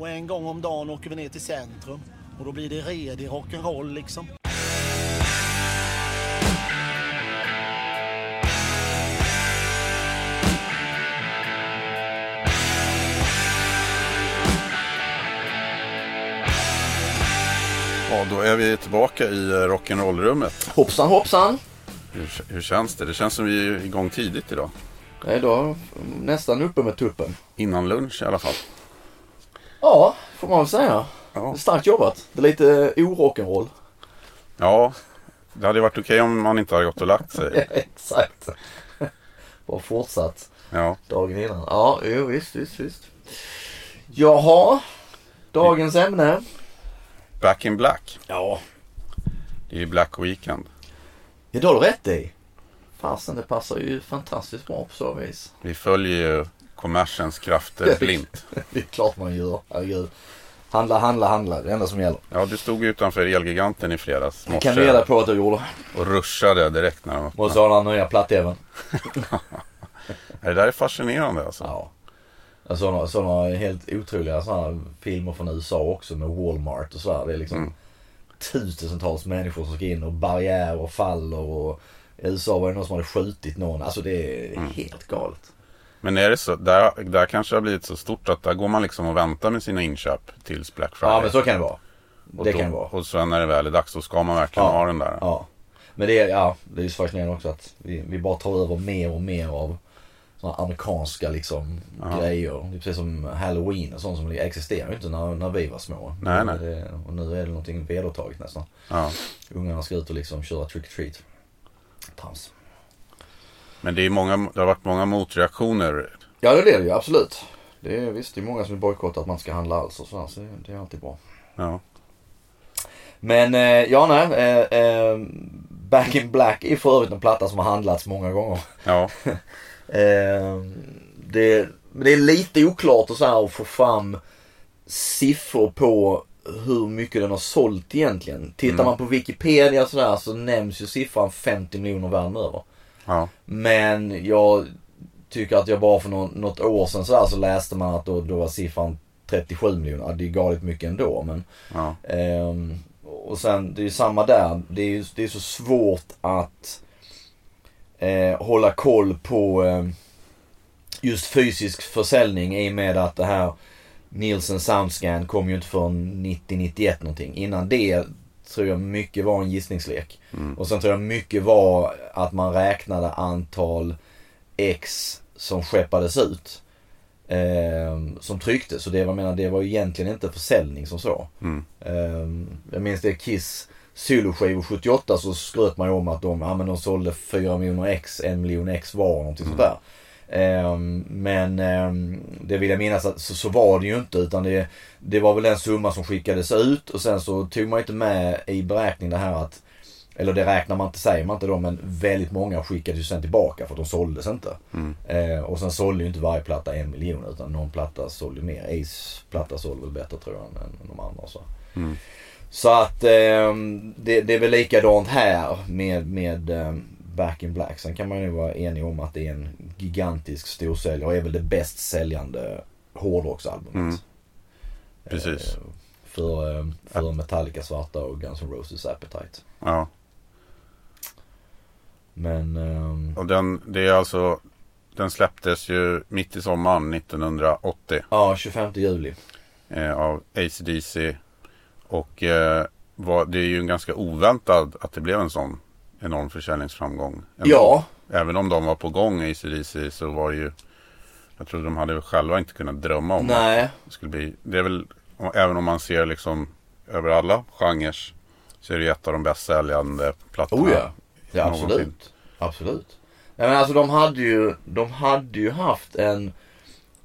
Och en gång om dagen åker vi ner till centrum. Och då blir det redig rock'n'roll liksom. Ja, då är vi tillbaka i eh, rock'n'roll-rummet. Hoppsan hoppsan. Hur, hur känns det? Det känns som vi är igång tidigt idag. Är idag nästan uppe med tuppen. Innan lunch i alla fall. Ja, får man väl säga. Ja, Starkt jobbat. Det är lite orock'n'roll. ja det hade varit okej om man inte hade gått och lagt sig. Exakt. Bara fortsatt Ja, dagen innan. Ja, jo, visst, visst, visst. Jaha, dagens ämne. Back in Black. Ja. Det är ju Black Weekend. Ja, det har du rätt i. Fasen, det passar ju fantastiskt bra på så vis. Vi följer ju kommersens krafter blint. Det är klart man gör. Herregud. Handla, handla, handla. Det enda som gäller. Ja, du stod utanför Elgiganten i fredags Det kan du reda på att jag gjorde. och ruschade direkt när de öppnade. ha den nya platt-tvn. Det där är fascinerande alltså. Ja. Jag såg några, helt otroliga sådana filmer från USA också med Walmart och sådär. Det är liksom Mm. tusentals människor som ska in och barriärer faller och i USA var det någon som hade skjutit någon. Alltså det är Mm. helt galet. Men är det så, där, där kanske det har blivit så stort att där går man liksom och väntar med sina inköp tills Black Friday. Ja men så kan det vara. och det då, kan det vara. Och sen när det väl är dags, då ska man verkligen Ja. ha den där. Ja. Men det är, ja, det är ju så fascinerande också att vi, vi bara tar över mer och mer av sådana amerikanska liksom Ja. grejer. Det är precis som halloween och sånt som existerar ju inte när, när vi var små. Nej, nej. Det, och nu är det någonting vedertaget nästan. Ja. Ungarna ska ut och liksom köra trick or treat. Trams. Men det, är många, det har varit många motreaktioner. Ja det är det ju absolut. Det är visst, det är många som vill bojkotta att man ska handla alls och sådär, så det, är alltid bra. Ja. Men eh, ja nej, eh, eh, Back in Black är för övrigt en platta som har handlats många gånger. Ja. Eh, det, men det är lite oklart och så här att få fram siffror på hur mycket den har sålt egentligen. Tittar Mm. man på Wikipedia så, där, så nämns ju siffran 50 miljoner världen över. Ja. Men jag tycker att jag bara för något, något år sedan så, så läste man att då, då var siffran 37 miljoner. Det är galet mycket ändå men Ja. Ehm, och sen, det är ju samma där. Det är ju det är så svårt att eh, hålla koll på eh, just fysisk försäljning i och med att det här Nielsen Soundscan kom ju inte från 90-91 någonting. Innan det tror jag mycket var en gissningslek. Mm. Och sen tror jag mycket var att man räknade antal X som skeppades ut. Eh, som trycktes. Så det, var, menar, det var egentligen inte försäljning som så. Mm. Eh, jag minns det Kiss soloskivor 78 så skröt man ju om att de, ja, men de sålde 4 miljoner X, 1 miljon X var och någonting sånt där. Eh, men eh, det vill jag minnas att så, så var det ju inte utan det, det var väl den summa som skickades ut och sen så tog man inte med i beräkning det här att eller det räknar man inte, säger man inte då, men väldigt många skickades ju sen tillbaka för att de såldes inte. Mm. Eh, och sen sålde ju inte varje platta en miljon utan någon platta sålde mer. Ace platta sålde väl bättre tror jag än, än de andra. Så, Mm. så att eh, det, det är väl likadant här med, med eh, Back in Black. Sen kan man ju vara enig om att det är en gigantisk storsäljare och är väl det bäst säljande hårdrocksalbumet. Mm. Precis. Eh, för, eh, för Metallica svarta och Guns N' Roses Appetite. Ja. Men ehm, Och den, det är alltså, den släpptes ju mitt i sommaren 1980 ja, 25 juli. eh, av ACDC. Och eh, var, det är ju en ganska oväntad att det blev en sån enorm försäljningsframgång. ändå. Ja, Även om de var på gång ACDC så var det ju Jag tror de hade själva inte kunnat drömma om att nej. det skulle bli Det är väl Även om man ser liksom Över alla genrer Så är det ett av de bäst säljande plattorna Oh ja. Ja, någonsin. absolut. Absolut. Ja, men alltså de hade ju, de hade ju haft en,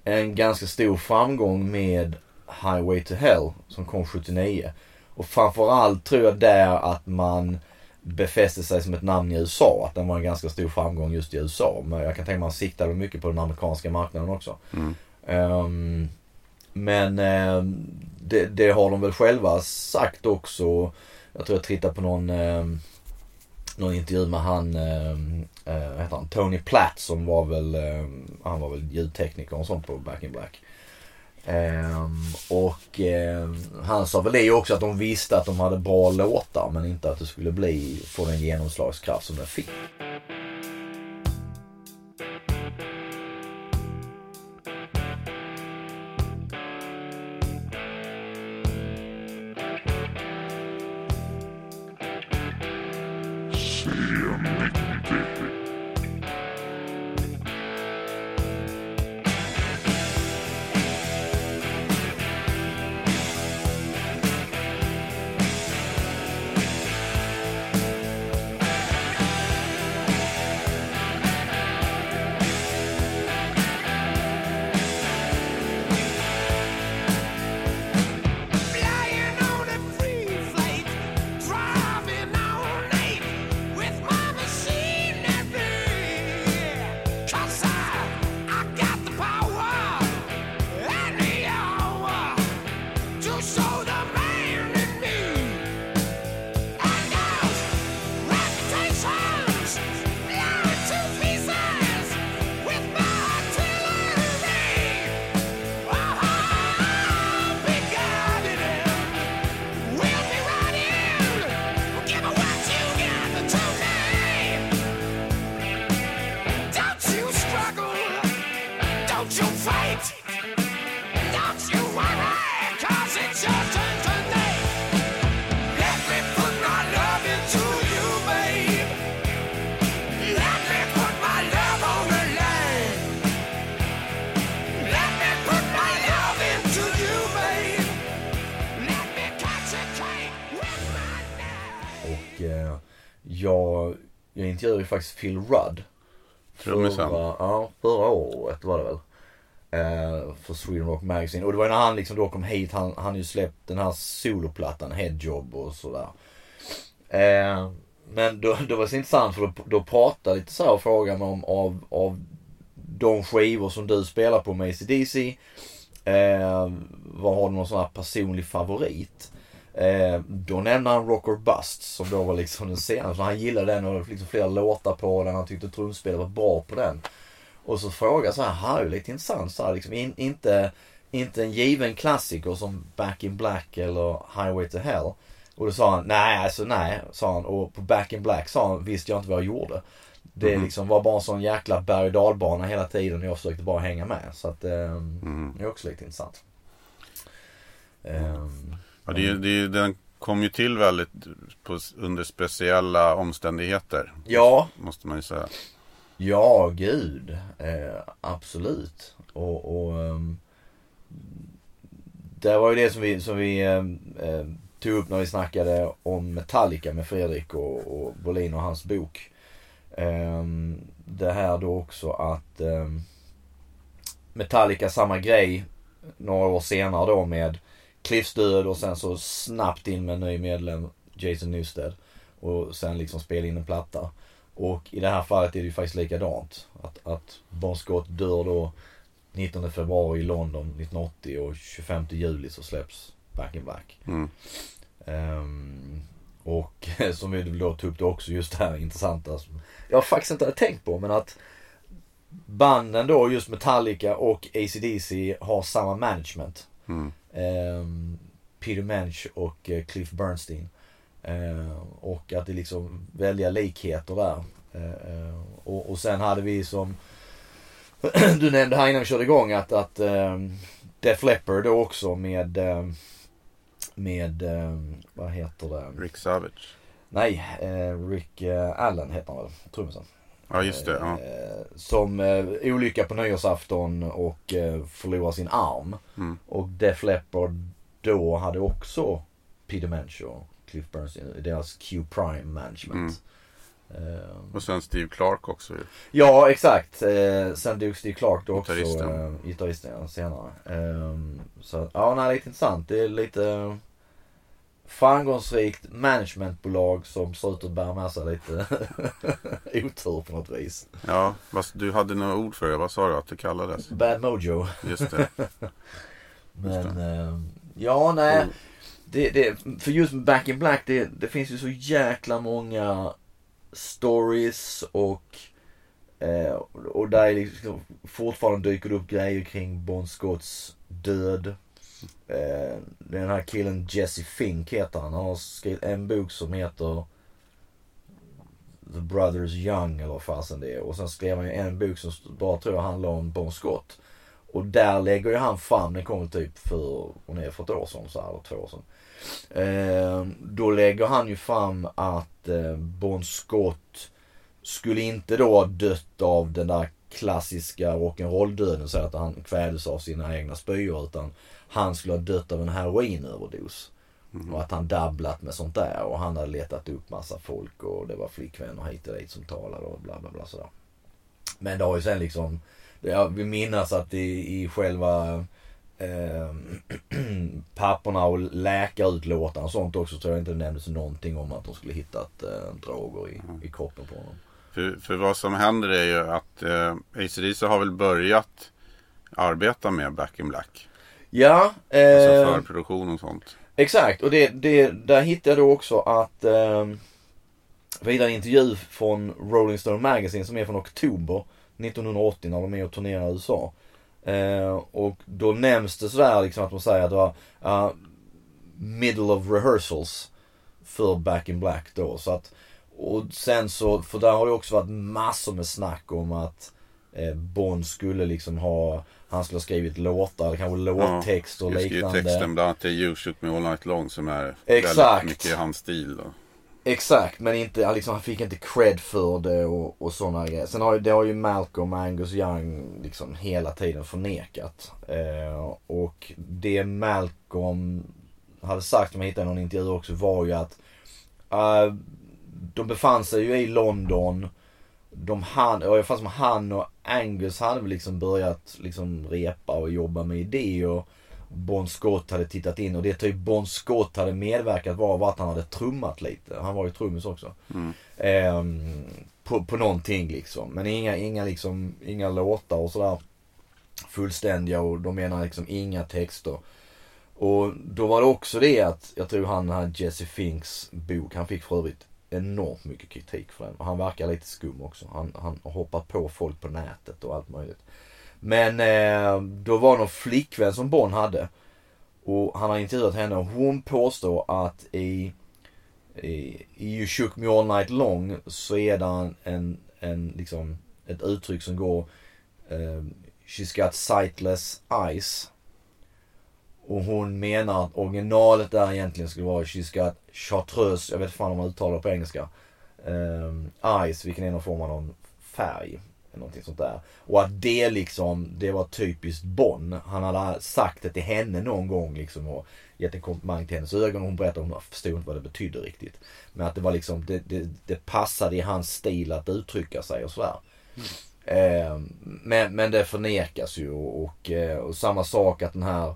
en ganska stor framgång med Highway to Hell som kom 79. Och framförallt tror jag där att man befäste sig som ett namn i USA. Att den var en ganska stor framgång just i USA. Men jag kan tänka mig att man siktade mycket på den amerikanska marknaden också. Mm. Ehm, men ehm, det, det har de väl själva sagt också. Jag tror jag tittade på någon, ehm, någon intervju med han, vad heter han, Tony Platt som var väl, han var väl ljudtekniker och sånt på Back in Black. Ehm, och ehm, han sa väl det också att de visste att de hade bra låtar men inte att det skulle bli, få den genomslagskraft som den fick. Intervjuade ju faktiskt Phil Rudd. Trummisen. Ja, förra året var det väl. Eh, för Sweden Rock Magazine. Och det var ju när han liksom då kom hit. Han han hade ju släppt den här soloplattan, Headjob och sådär. Eh, men då, det var så intressant för då, då pratade lite så här och frågade mig om av, av de skivor som du spelar på med ACDC. Eh, vad har du någon sån här personlig favorit? Eh, då nämnde han Rock or Bust som då var liksom den senaste. Han gillade den och liksom flera låtar på den. Han tyckte trumspelet var bra på den. Och så frågade så här, här är lite intressant så här, liksom, in, inte, inte en given klassiker som Back in Black eller Highway to Hell. Och då sa han, nej alltså nej, sa han. Och på Back in Black sa han, visste jag inte vad jag gjorde. Det Mhm. liksom var bara en sån jäkla berg och dalbana hela tiden och jag försökte bara hänga med. Så att ehm, Mm. det är också lite intressant. Ehm, Ja, det, det, den kom ju till väldigt på, under speciella omständigheter. ja, Måste man ju säga. Ja, gud. Eh, absolut. Och, och ehm, det var ju det som vi, som vi ehm, tog upp när vi snackade om Metallica med Fredrik och, och Bolin och hans bok. Ehm, det här då också att ehm, Metallica samma grej några år senare då med Cliffs död och sen så snabbt in med en ny medlem, Jason Newsted. Och sen liksom spela in en platta. Och i det här fallet är det ju faktiskt likadant. Att, att Bon Scott dör då 19 februari i London 1980 och 25 juli så släpps Back in Black. Mm. Ehm, och som vi då tog upp det också just det här intressanta som jag faktiskt inte hade tänkt på men att banden då just Metallica och AC/DC har samma management. Mm. Ehm, Peter Mensch och eh, Cliff Bernstein. Ehm, och att det liksom väldiga likheter där. Ehm, och, och sen hade vi som du nämnde här innan vi körde igång att, att um, Def Leppard då också med ehm, med, ehm, vad heter det? Rick Savage. Nej, eh, Rick eh, Allen heter han väl, trummisen. Ja, just det. Ja. Eh, som eh, olycka på nyårsafton och eh, förlorar sin arm. Mm. Och Def Leppard då hade också Peter Mensch och Cliff i deras Q-Prime management. Eh, Och sen Steve Clark också ju. ja, exakt. Eh, sen dog Steve Clark då också. Gitarristen. Eh, gitarristen ja, senare. Eh, så ja, nej, lite intressant. Det är lite framgångsrikt managementbolag som ser ut att bära med sig lite otur på något vis. Ja, fast du hade några ord för det. Vad sa du att det kallades? Bad Mojo. Just det. Men eh, ja, nej. Mm. Det, det, för just med Back in Black, det, det finns ju så jäkla många stories och Eh, och där är liksom, fortfarande dyker det upp grejer kring Bon Scotts död. Eh, den här killen Jesse Fink heter han. Han har skrivit en bok som heter The Brothers Young eller vad fasen det är. Och sen skrev han ju en bok som bara tror jag handlar om Bon Scott. Och där lägger ju han fram, den kom typ för, hon är för ett år sedan så här, eller två år sedan. Eh, då lägger han ju fram att eh, Bon Scott skulle inte då ha dött av den där klassiska rock'n'roll-döden, så att han kvävdes av sina egna spyor, utan han skulle ha dött av en heroinöverdos. Och att han dabblat med sånt där och han hade letat upp massa folk och det var flickvänner hit och dit som talade och bla bla bla sådär. Men det har ju sen liksom, jag vill minnas att i, i själva eh, papperna och läkarutlåtanden och sånt också tror jag inte det nämndes någonting om att de skulle hittat eh, droger i, i kroppen på honom. För, för vad som händer är ju att eh, ACDC har väl börjat arbeta med Back in Black. Ja, Alltså eh, förproduktion och sånt. Exakt, och det, det, där hittade jag då också att eh, vi hittade en intervju från Rolling Stone Magazine som är från oktober 1980 när de är och turnerar i USA. Eh, och då nämns det sådär liksom att de säger att det var uh, middle of rehearsals för Back in Black då. Så att, och sen så, för där har det också varit massor med snack om att eh, Bond skulle liksom ha, han skulle ha skrivit låtar, kanske låttext och skrev liknande. texten bland annat till You Shoot Me All Night Long som är Exakt. väldigt mycket i hans stil. Då. Exakt, men inte, liksom, han fick inte cred för det och, och sådana grejer. Sen har det har ju Malcolm Angus Young liksom hela tiden förnekat. Eh, och det Malcolm hade sagt, om jag hittade någon intervju också, var ju att eh, de befann sig ju i London. De han, och jag fanns som han och Angus hade väl liksom börjat liksom repa och jobba med idéer. Bon Scott hade tittat in och det typ Bon Scott hade medverkat var, var att han hade trummat lite. Han var ju trummis också. Mm. Ehm, på, på någonting liksom. Men inga, inga liksom, inga låtar och sådär fullständiga och de menar liksom inga texter. Och då var det också det att, jag tror han här Jesse Finks bok, han fick för övrigt enormt mycket kritik för den. Och han verkar lite skum också. Han, han hoppar på folk på nätet och allt möjligt. Men eh, då var det någon flickvän som Bon hade. Och han har intervjuat henne och hon påstår att i, i, i You Shook Me All Night Long så är det en, en, en liksom, ett uttryck som går eh, She's got sightless eyes. Och hon menar att originalet där egentligen skulle vara got chartreuse, jag vet inte fan om man uttalar det på engelska. Um, eyes, vilken är någon form av någon färg. eller Någonting sånt där. Och att det liksom, det var typiskt Bonn. Han hade sagt det till henne någon gång liksom och gett en komplimang till hennes ögon och hon berättade att hon förstod inte vad det betydde riktigt. Men att det var liksom, det, det, det passade i hans stil att uttrycka sig och sådär. Eh, men, men det förnekas ju och, och, eh, och samma sak att den här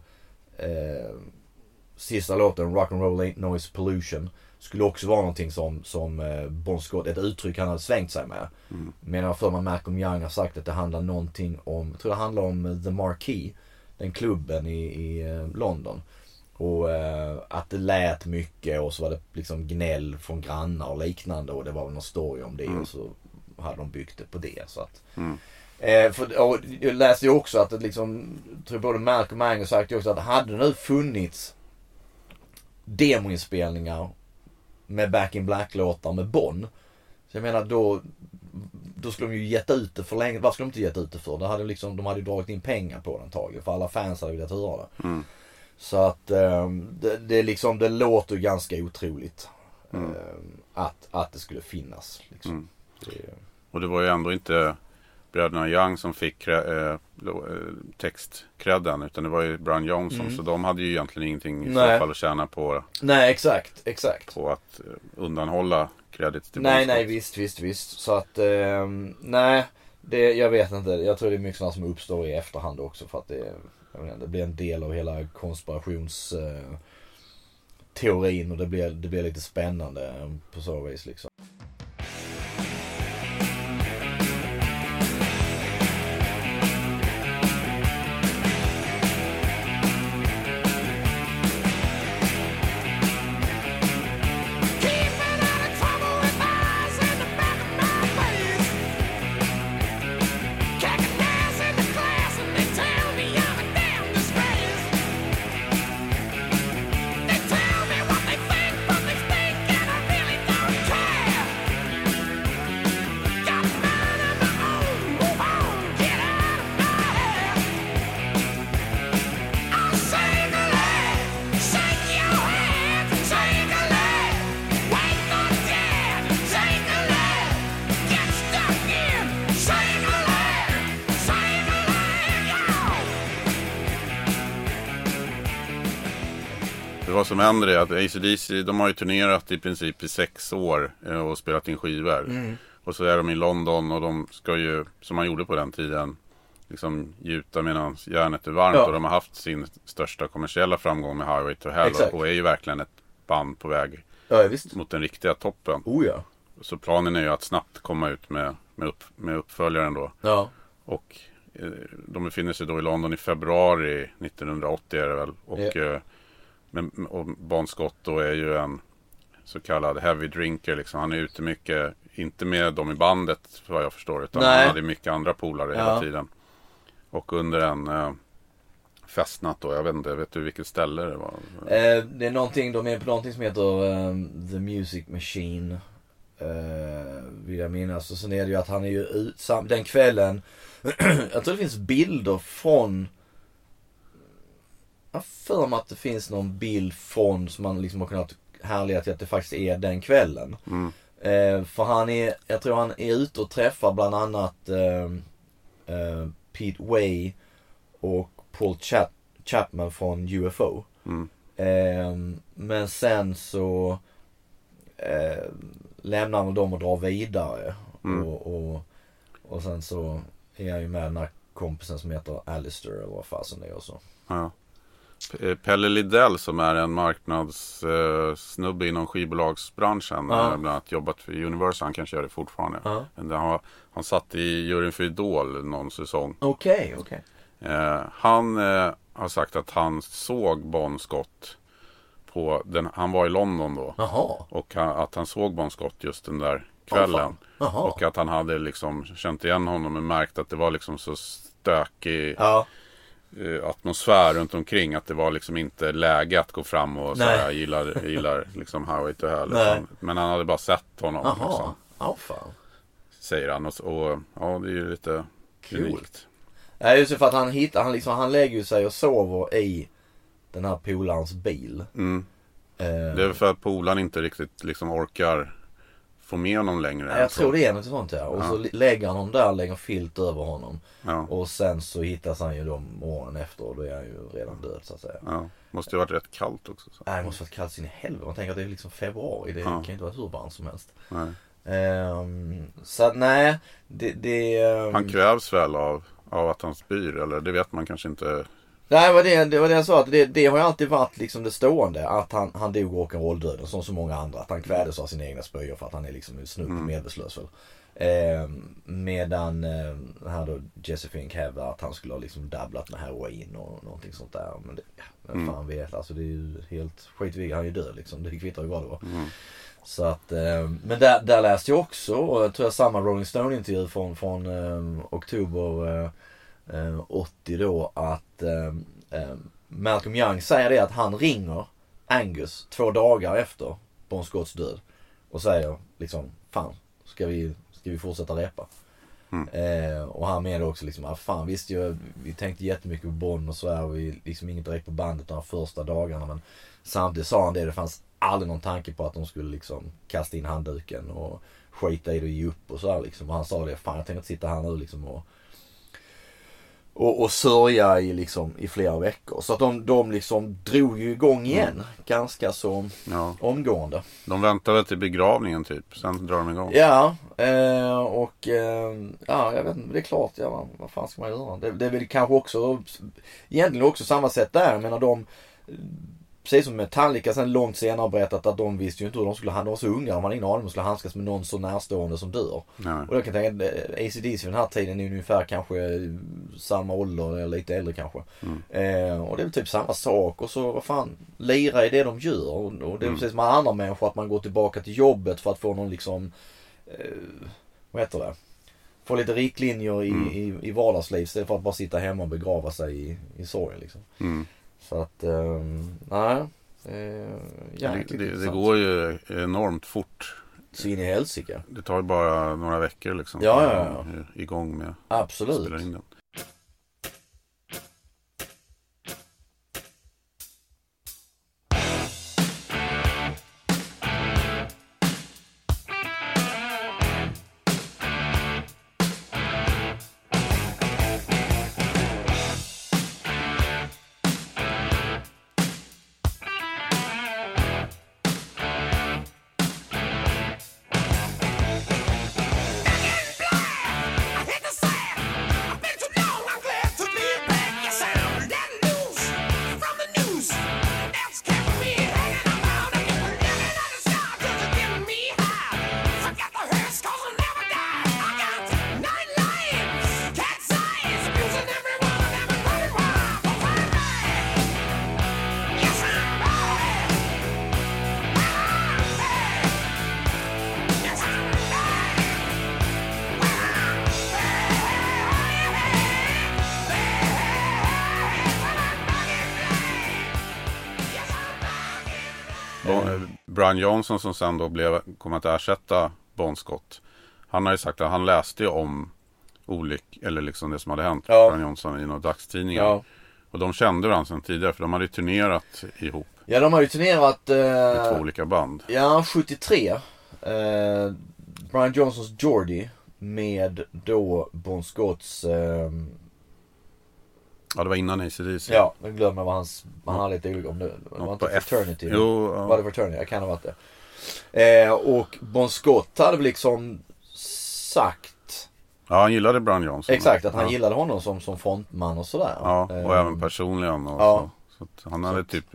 eh, sista låten, Rock'n'Roll Ain't Noise Pollution, skulle också vara någonting som, som eh, Bon Scott, ett uttryck han hade svängt sig med. Mm. Men jag för mig Malcolm Young har sagt att det handlar någonting om, jag tror det handlar om eh, The Marquee, den klubben i, i eh, London. Och eh, att det lät mycket och så var det liksom gnäll från grannar och liknande och det var väl någon story om det Mm. och så hade de byggt det på det. Så att, Mm. Eh, för, och jag läste ju också att det liksom, tror både Malcolm och Angus sagt ju också att hade det nu funnits demoinspelningar med Back in Black-låtar med Bonn. Så jag menar då, då skulle de ju gett ut det för länge. Vad skulle de inte gett ut det för? Det hade liksom, de hade ju dragit in pengar på det antagligen. För alla fans hade velat höra det. Mm. Så att eh, det, det, liksom, det låter ju ganska otroligt. Mm. Eh, att, att det skulle finnas. Liksom. Mm. Det, Och det var ju ändå inte bröderna Young som fick krä- eh, eh, textkredden utan det var ju Brian Johnson. Mm. Så de hade ju egentligen ingenting i Nej. så fall att tjäna på, nej exakt, exakt. på att eh, undanhålla kredit till Nej, nej, visst, visst, visst. Så att, ehm, nej. Det, jag vet inte. Jag tror det är mycket sådant som uppstår i efterhand också för att det, inte, det blir en del av hela konspirations eh, teorin och det blir, det blir lite spännande eh, på så vis liksom. Som händer är att ACDC, de har ju turnerat i princip i sex år eh, och spelat in skivor. Mm. Och så är de i London och de ska ju, som man gjorde på den tiden, liksom gjuta medan järnet är varmt. Ja. Och de har haft sin största kommersiella framgång med Highway to Hell. Exakt. Och är ju verkligen ett band på väg Ja, mot den riktiga toppen. Oh ja. Så planen är ju att snabbt komma ut med, med, upp, med uppföljaren då. Ja. Och eh, de befinner sig då i London i februari 1980 är det väl. Och, eh, men, och Bon Scott då är ju en så kallad heavy drinker liksom. Han är ute mycket, inte med dem i bandet vad jag förstår. Utan Nej. han hade mycket andra polare Ja. hela tiden. Och under en eh, festnatt då, jag vet inte, vet du vilket ställe det var? Eh, det är någonting, de är på någonting som heter ehm, The Music Machine. Eh, vill jag minnas. Och sen är det ju att han är ju ut, den kvällen. jag tror det finns bilder från. Jag för mig att det finns någon bild från som man liksom har kunnat härleda till att det faktiskt är den kvällen. Mm. Eh, för han är, jag tror han är ute och träffar bland annat eh, eh, Pete Way och Paul Chap- Chapman från UFO. Mm. Eh, men sen så eh, lämnar han dem och drar vidare. Mm. Och, och, och sen så är han ju med den här kompisen som heter Alistair eller vad fasen det är och så. Ja. Eh, Pelle Lidell som är en marknadssnubbe eh, snubbe inom skivbolagsbranschen. Ja. Ja. Bland annat jobbat för Universal. Han kanske gör det fortfarande. Ja. Han, han satt i juryn för Idol någon säsong. Okej, okej. Eh, han eh, har sagt att han såg Bon Scott på den, han var i London då. Jaha. Och han, att han såg Bon Scott just den där kvällen. Jaha. och att han hade liksom känt igen honom och märkt att det var liksom så stökig Ja. Eh, atmosfär runt omkring. Att det var liksom inte läge att gå fram och säga jag gillar, jag gillar liksom Highway to Hell. Utan, men han hade bara sett honom. Jaha. Liksom, Ja, fan. säger han. Och, och ja, det är ju lite Coolt. unikt. Nej just för att han hittar, han liksom, han lägger sig och sover i den här polarens bil. Mm. Eh, Det är för att polaren inte riktigt liksom orkar få med honom längre. Ja, jag tror det är något sånt ja. Och Ja. så lägger han honom där, lägger filt över honom. Ja, Och sen så hittas han ju då morgonen efter och då är han ju redan död så att säga. ja. Måste ju varit rätt kallt också. Så. Nej det måste varit kallt sin i helvete. Man tänker att det är liksom februari. Det kan ju inte vara hur varmt som helst. Nej. Ehm, så att nej, det... det ehm, Han kvävs väl av, av att han spyr eller det vet man kanske inte. Nej var det, det var det jag sa att det, det har ju alltid varit liksom det stående att han, han dog rock'n'roll-döden som så många andra. Att han kvävdes av sina egna spyor för att han är liksom snudd på Mm. medvetslös. Eh, medan eh, här då Jesse Fink hävdar att han skulle ha liksom dabblat med heroin och någonting sånt där. Men det, ja, vem Mm. fan vet. Alltså det är ju helt skit i Han är ju död liksom. Det kvittar ju vad det var. Mm. Så att, eh, men där, där läste jag också, tror jag samma Rolling Stone intervju från, från eh, oktober eh, 80 då att eh, eh, Malcolm Young säger det att han ringer Angus två dagar efter Bon Scotts död och säger liksom fan ska vi, ska vi fortsätta repa? Mm. Eh, och han menar också liksom, ah, fan visst jag, vi tänkte jättemycket på Bonn och så här och vi liksom inget direkt på bandet de första dagarna men samtidigt sa han det, det fanns aldrig någon tanke på att de skulle liksom kasta in handduken och skita i det och ge upp och så här liksom. Och han sa det, fan jag tänker inte sitta här nu liksom och och, och sörja i liksom i flera veckor. Så att de, de liksom drog ju igång igen ganska så Ja, omgående. de väntar väl till begravningen typ. Sen drar de igång. Ja, eh, och eh, ja, jag vet inte, det är klart, ja, vad, vad fan ska man göra? Det, det är väl kanske också, egentligen också samma sätt där. Jag menar de, precis som Metallica sen långt senare har berättat att de visste ju inte hur de skulle, de var så unga, de hade ingen aning om de skulle handskas med någon så närstående som dör. Nej. Och jag kan tänka, eh, ACDC vid den här tiden är ungefär kanske samma ålder eller lite äldre kanske. Mm. Eh, och det är väl typ samma sak och så vad fan, lira i det de gör. Och, och det är Mm. precis som alla andra människor att man går tillbaka till jobbet för att få någon liksom, eh, vad heter det? Få lite riktlinjer i, Mm. i, i vardagsliv istället för att bara sitta hemma och begrava sig i, i sorgen liksom. Mm. Så att, eh, nej. Det, det, det går ju enormt fort. Så in i helsike. Det tar ju bara några veckor liksom. Ja, ja, ja. Igång med att Absolut. spela in den. Brian Johnson som sen då blev, kom att ersätta Bon Scott. Han har ju sagt att han läste ju om olyck, eller liksom det som hade hänt Ja. Brian Johnson i några dagstidningar. Ja. Och de kände varandra sedan tidigare för de hade ju turnerat ihop Ja, de har ju turnerat... Eh, två olika band. ja, 73. Eh, Brian Johnsons Geordie med då Bon Scotts... ehm, Ja, det var innan ACDC. ja, jag glömmer vad hans... Han hade lite olika... Om det var inte F. Fraternity? Jo, Var det ja. Fraternity? Jag kan ha varit det. Eh, och Bon Scott hade liksom sagt... ja, han gillade Brian Johnson. Exakt, att han ja. gillade honom som, som frontman och sådär. Ja, och Eh, även personligen. Och ja. så. Så att han hade typ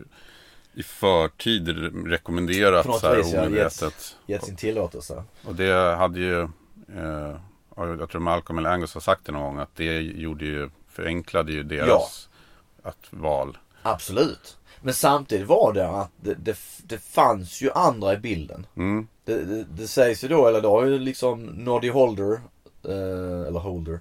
i förtid rekommenderat På så här vis, ja, omedvetet. Gett sin tillåtelse. Och det hade ju, eh, ja, jag tror Malcolm eller Angus har sagt det någon gång, att det gjorde ju, förenklade ju deras att val. Absolut. Men samtidigt var det att det, det, det fanns ju andra i bilden. Mm, Det, det, det sägs ju då, eller då har ju liksom Noddy Holder, eh, eller Holder,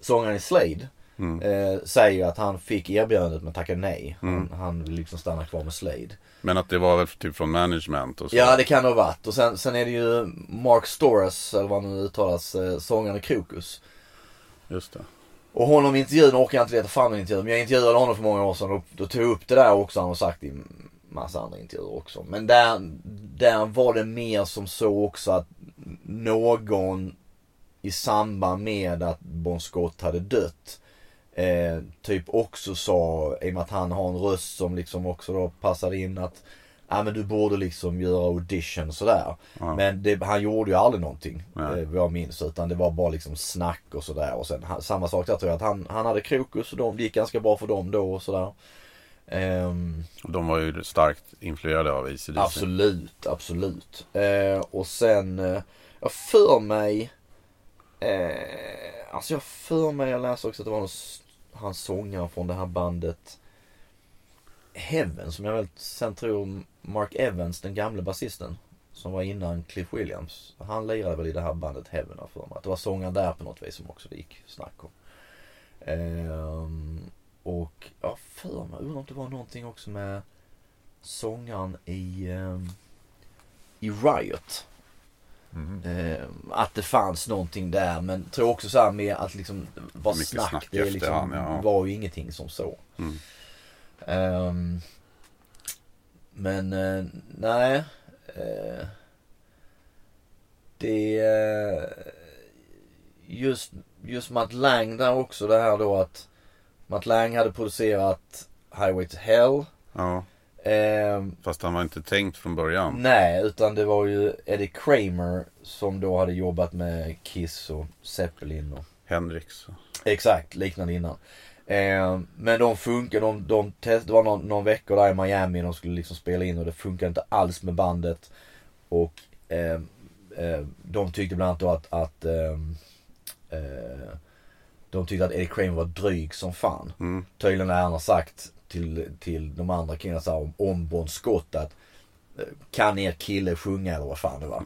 sångaren i Slade, mm. eh, säger att han fick erbjudandet men tackade nej. Han, Mm. han vill liksom stanna kvar med Slade. Men att det var väl typ från management och så. Ja det kan det ha varit. Och sen, sen är det ju Mark Storrs, eller vad nu uttalas, eh, sångaren i Krokus. Just det. Och honom intervjun orkar jag inte leta fram en intervju. Men jag intervjuade honom för många år sedan och då tog jag upp det där också. Han har sagt i massa andra intervjuer också. Men där, där var det mer som så också att någon i samband med att Bon Scott hade dött eh, typ också sa, i och med att han har en röst som liksom också då passade in att Ja men du borde liksom göra audition sådär. Ja. Men det, han gjorde ju aldrig någonting. Nej. Eh, vad jag minns. Utan det var bara liksom snack och sådär. Och sen han, samma sak där tror jag att han, han hade Krokus och de, det gick ganska bra för dem då och sådär. Och de var ju starkt influerade av ACDC. absolut, absolut. Eh, och sen, eh, jag för mig, eh, alltså jag för mig, jag läste också att det var någon, han sångaren från det här bandet Heaven som jag väl sen tror Mark Evans, den gamle basisten som var innan Cliff Williams. Han lirade väl i det här bandet Heaven för mig. Att det var sångaren där på något vis som också det gick snack om. Ehm, och jag för mig, undrar om det var någonting också med sångaren i, ehm, i Riot. Mhm. Ehm, att det fanns någonting där men tror också så här med att liksom Mycket snack. snack det liksom, efterhand, ja. var ju ingenting som så. Mm. Ehm, men eh, nej. eh, det eh, just, just Matt Lang där också det här då att Matt Lang hade producerat Highway to Hell. Ja, Ehm, fast han var inte tänkt från början. nej, utan det var ju Eddie Kramer som då hade jobbat med Kiss och Zeppelin och Hendrix. Exakt, liknande innan. Eh, men de funkar, de, de test, det var någon, någon vecka där i Miami de skulle liksom spela in och det funkar inte alls med bandet. Och eh, eh, de tyckte bland annat då att, att ehm, eh, de tyckte att Eddie Kramer var dryg som fan. Mm. Tydligen har han har sagt till, till de andra killarna så här, om, om Bon Scott att eh, kan er kille sjunga eller vad fan det var.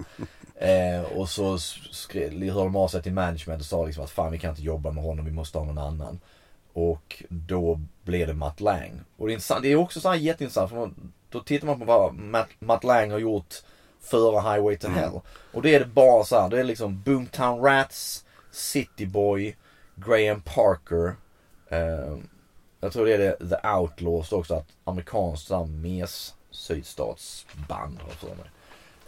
eh, och så skrev, hörde de av sig till management och sa liksom att fan vi kan inte jobba med honom, vi måste ha någon annan. Och då blev det Matt Lang. Och det är, det är också så här jätteintressant för man, då tittar man på vad Matt, Matt Lang har gjort före Highway to Hell. Och det är det bara så här, det är liksom Boomtown Rats, City Boy, Graham Parker. Eh, jag tror det är det, The Outlaws också, att amerikanskt mes sydstatsband har jag för mig.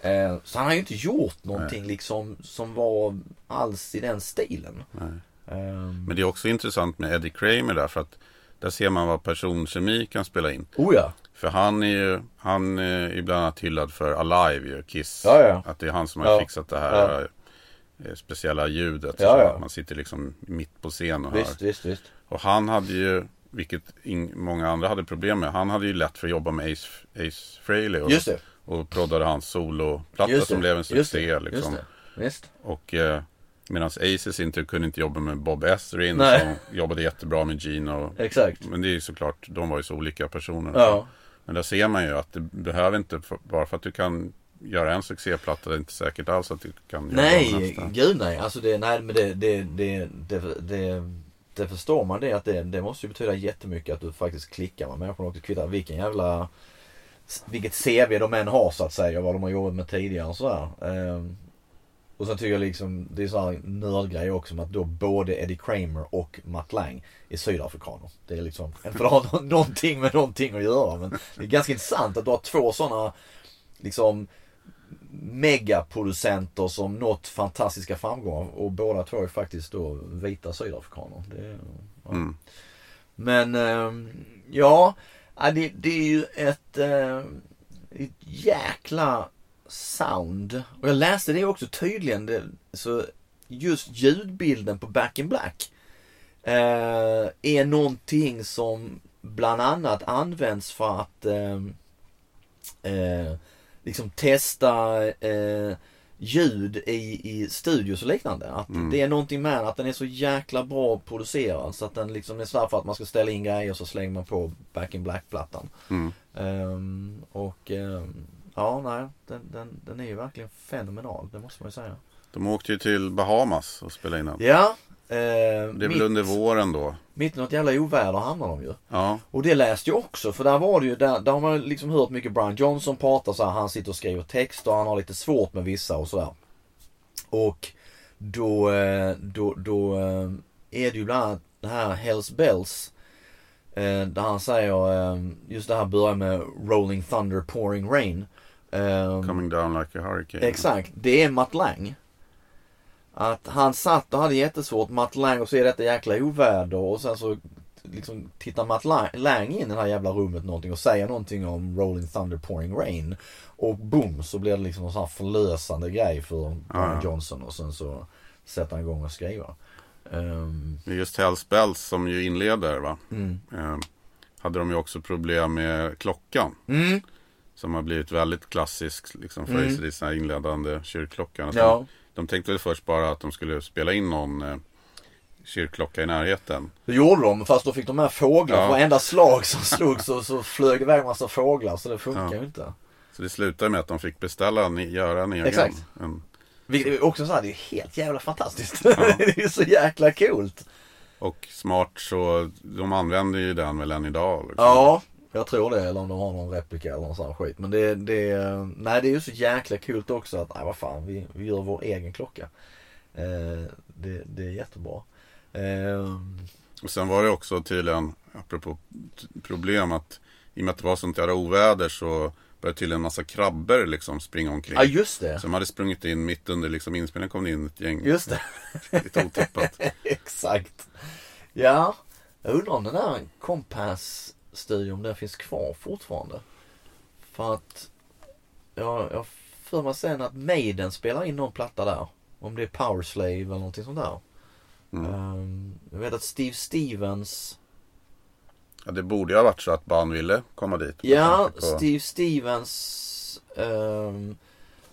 Eh, så han har ju inte gjort någonting liksom som var alls i den stilen. Nej. Ehm, Men det är också intressant med Eddie Kramer där för att där ser man vad personkemi kan spela in. oh ja. För han är ju, han är ju bland annat hyllad för Alive ju, Kiss. Ja, ja. Att det är han som har fixat det här eh, speciella ljudet. Att Man sitter liksom mitt på scen och Visst, hör. visst, visst. Och han hade ju, vilket många andra hade problem med, han hade ju lätt för att jobba med Ace, Ace Frehley och, Just det. och proddade hans soloplatta Just som blev en Just succé. det. Liksom. Just det. Visst. Och eh, medan Ace i sin tur kunde inte jobba med Bob Ezrin Nej. som jobbade jättebra med. Och, Exakt. men det är ju såklart, de var ju så olika personer. Ja. Men där ser man ju att det behöver inte, för, bara för att du kan göra en succéplatta, det är inte säkert alls att du kan göra Nej, nästa. gud nej. Alltså det, nej men det, det, det, det, det, det förstår man det att det, det måste ju betyda jättemycket att du faktiskt klickar med människorna också. Kvittar vilken jävla vilket CV de än har så att säga. Vad de har jobbat med tidigare och sådär. Ehm, och sen tycker jag liksom, det är så här nördgrej också med att då både Eddie Kramer och Matt Lang är sydafrikaner. Det är liksom, inte för att ha nå- någonting med någonting att göra men det är ganska intressant att du har två sådana liksom megaproducenter som nått fantastiska framgångar och båda två är faktiskt då vita sydafrikaner. Det, ja. Mm. Men ehm, ja, det, det är ju ett, eh, ett jäkla sound. Och jag läste det också tydligen. Det, så just ljudbilden på Back in Black eh, är någonting som bland annat används för att ehm, eh, liksom testa eh, ljud i, i studios och liknande. Att Mm. det är någonting med att den är så jäkla bra producerad så att den liksom är svår för att man ska ställa in grejer och så slänger man på Back in Black-plattan. Mm. Ehm, och ehm, ja, nej, den, den, den är ju verkligen fenomenal, det måste man ju säga. De åkte ju till Bahamas och spelade in den. Ja, eh, Det är mitt, väl under våren då. mitt i något jävla oväder hamnar de ju. Ja. Och det läste jag också för där var det ju, där, där har man liksom hört mycket Brian Johnson prata så här, han sitter och skriver text och han har lite svårt med vissa och sådär. Och då, eh, då, då eh, är det ju bland annat det här Hells Bells. eh, Där han säger, just det här börjar med Rolling Thunder Pouring Rain. Eh, Coming down like a hurricane. Exakt, det är Matt Lang. Att han satt och hade jättesvårt, Matt Lang, och så är detta jäkla oväder och sen så liksom tittar Matt La- Lang in i det här jävla rummet någonting och säger någonting om Rolling Thunder Pouring Rain. Och boom så blir det liksom en sån här förlösande grej för Brian Ja. Johnson och sen så sätter han igång och Det är Just Hells Bells som ju inleder va. mm. Eh, hade de ju också problem med klockan. Mm. Som har blivit väldigt klassisk liksom för Mm. den här inledande kyrkklockan. Ja, De, tänkte väl först bara att de skulle spela in någon eh, kyrkklocka i närheten. det gjorde de fast då fick de med fåglar. Ja. Varenda slag som slog så, så flög iväg en massa fåglar så det funkar Ja. ju inte. Så det slutade med att de fick beställa, en- göra en egen. Exakt. En, Vilket är också så här, det är helt jävla fantastiskt. det är så jäkla coolt. och smart så, de använder ju den väl än idag. Liksom. Ja, jag tror det. Eller om de har någon replika eller någon sån här skit. Men det, det, nej, det är ju så jäkla coolt också att, nej vad fan, vi, vi gör vår egen klocka. Eh, det, det är jättebra. Eh, Och sen var det också tydligen, apropå problem, att i och med att det var sånt jävla oväder så började tydligen en massa krabbor liksom springa omkring. ja, just det. Så de hade sprungit in mitt under liksom inspelningen kom det in ett gäng Just det. lite otippat. Exakt. Ja, jag undrar om den där Compass-studion den finns kvar fortfarande. För att jag, jag för mig sen att Maiden spelar in någon platta där. Om det är Power Slave eller någonting sånt där. Mm. Ehm, jag vet att Steve Stevens Ja, det borde ju ha varit så att barn ville komma dit. Ja, på- Steve Stevens um,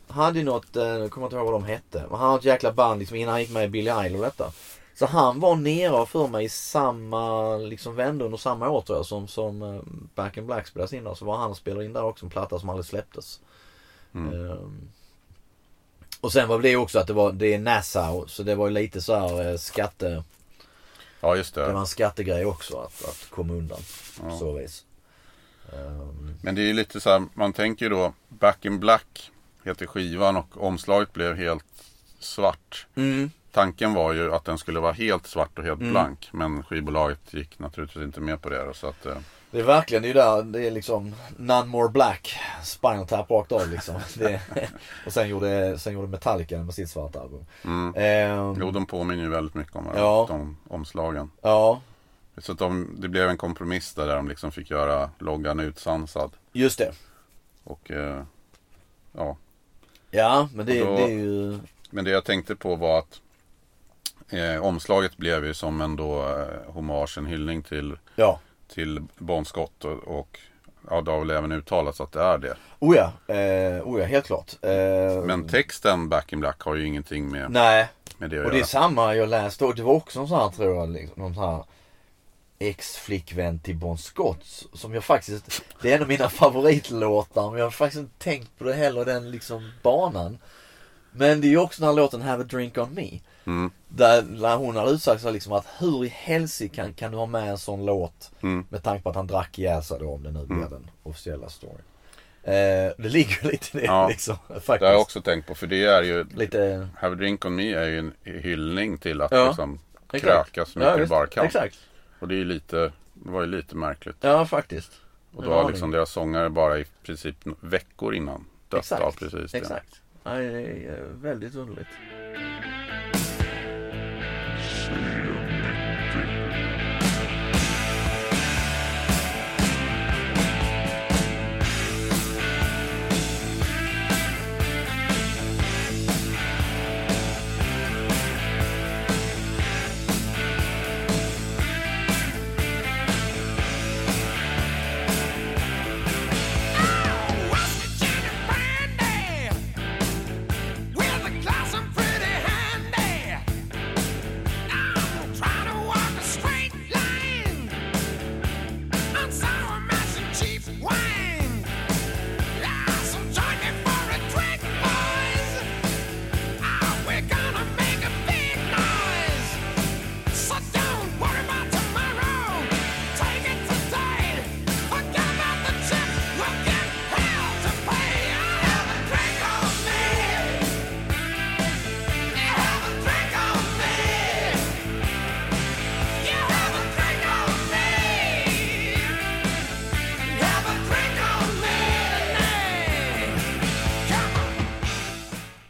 hade ju något, uh, jag kommer inte ihåg vad de hette. Men han har ett jäkla band liksom innan han gick med i Billy Idol och detta. Så han var nere för mig i samma liksom vända under samma år tror jag som, som eh, Back in Black spelades in där. Så var han och spelade in där också en platta som aldrig släpptes. Mm. Ehm, och sen var det också att det var, det är Nassau så det var ju lite så här eh, skatte, Ja, just det var det. en skattegrej också att, att komma undan. Ja. Så vis. Ehm, Men det är ju lite så här, man tänker ju då Back in Black heter skivan och omslaget blev helt svart. mm. Tanken var ju att den skulle vara helt svart och helt Mm. blank. Men skivbolaget gick naturligtvis inte med på det. Då, så att, eh, Det är verkligen, det är ju där, det är liksom None more black, Spinal Tap rakt av liksom. Det, och sen gjorde, sen gjorde Metallica med sitt svarta album. mm. Ehm, Jo, de påminner ju väldigt mycket om varandra, Ja. de omslagen. Ja, Så att de, det blev en kompromiss där, där de liksom fick göra loggan utsansad. just det. Och eh, ja, Ja, men det, då- det är ju, men det jag tänkte på var att eh, omslaget blev ju som en då eh, hommage, en hyllning till, ja. till Bon Scott och, och ja, det har väl även uttalats att det är det. Oh ja, eh, oh ja helt klart. Eh, Men texten Back in Black har ju ingenting med, Nej, med det att och det är göra. samma jag läste och det var också en sån här tror jag, liksom, någon sån här ex-flickvän till Bon Scott som jag faktiskt, det är en av mina favoritlåtar men jag har faktiskt inte tänkt på det heller den liksom banan. Men det är ju också den här låten Have a drink on me. Mm, Där, hon har utsagt sig liksom att hur i helsike kan, du ha med en sån låt mm. med tanke på att han drack ihjäl sig om det nu blev Mm. den officiella storyn. Eh, det ligger lite i det Ja. liksom. Det har jag Faktiskt. också tänkt på. För det är ju, Lite... Have a drink on me är ju en hyllning till att Ja, liksom kröka så mycket du visst. bara kan. Exakt. Och det är ju lite, det var ju lite märkligt. Ja, faktiskt. Och då har liksom deras sångare bara i princip veckor innan dött Exakt. av precis det. Exakt. Nej, det är eh, väldigt underligt.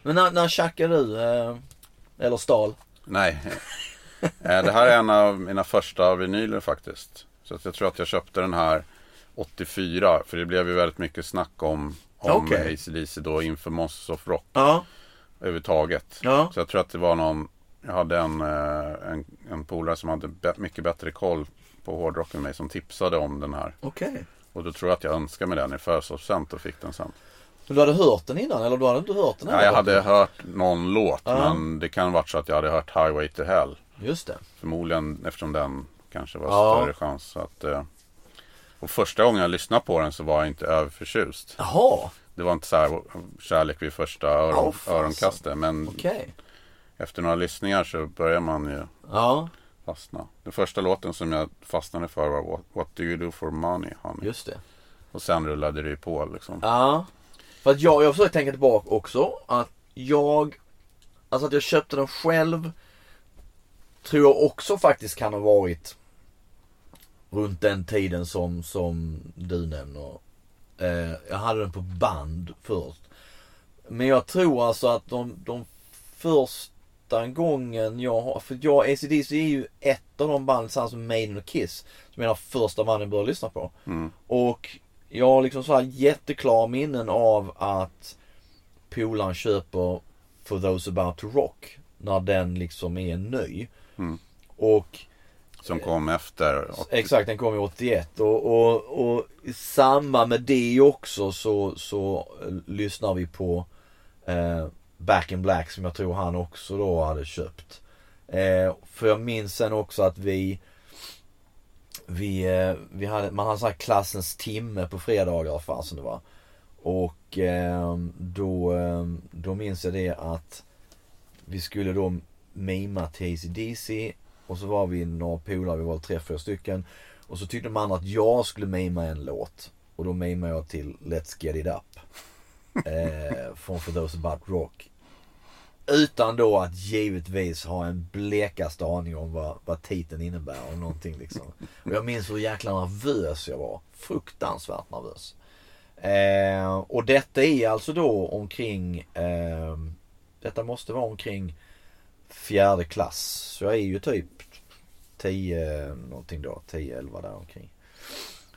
Men när, när tjackade du? Eh, eller stal? Nej. Eh, Det här är en av mina första vinyler faktiskt. Så jag tror att jag köpte den här 84. För det blev ju väldigt mycket snack om, om Okej. AC/DC då inför Monsters of Rock Ja. överhuvudtaget. Ja. Så jag tror att det var någon, jag hade en, eh, en, en polare som hade mycket bättre koll på hårdrock än mig som tipsade om den här. Okej. Och då tror jag att jag önskade mig den i födelsedagspresent och fick den sen. Men du hade hört den innan eller du hade inte hört den? Ja, jag hade hört någon låt Ja. men det kan varit så att jag hade hört Highway to Hell. Just det. Förmodligen eftersom den kanske var Ja. större chans. Att, eh, och första gången jag lyssnade på den så var jag inte överförtjust. Jaha. Det var inte så här kärlek vid första öron, fasen. öronkastet. Men Okej. efter några lyssningar så börjar man ju Ja, fastna. Den första låten som jag fastnade för var What, What Do You Do For Money Honey. just det. Och sen rullade det ju på liksom. Ja. För att jag, jag försöker tänka tillbaka också. Att jag, alltså att jag köpte den själv. Tror jag också faktiskt kan ha varit runt den tiden som, som du nämner. Eh, jag hade den på band först. Men jag tror alltså att de, de första gången jag har, för jag, ACDC är ju ett av de band tillsammans med Maiden och Kiss. Som är de första banden jag började lyssna på. Mm. Och jag har liksom så här jätteklara minnen av att polaren köper For Those About To Rock. När den liksom är ny. Mm. Och Som kom efter. Exakt, den kom ju 81 och, och, och i samband med det också så, så eh, lyssnar vi på eh, Back in Black som jag tror han också då hade köpt. Eh, för jag minns sen också att vi vi, eh, vi hade, man hade så här klassens timme på fredagar fan som det var. Och eh, då, eh, då minns jag det att vi skulle då mima till AC/DC och så var vi några polare, vi var tre, fyra stycken. Och så tyckte man att jag skulle mima en låt. Och då mimade jag till Let's Get It Up. Eh, från For Those About Rock. Utan då att givetvis ha en blekaste aning om vad, vad titeln innebär och någonting liksom. Och jag minns hur jäkla nervös jag var. Fruktansvärt nervös. Eh, och detta är alltså då omkring, eh, detta måste vara omkring fjärde klass. Så jag är ju typ 10 någonting då, 10-11 där omkring.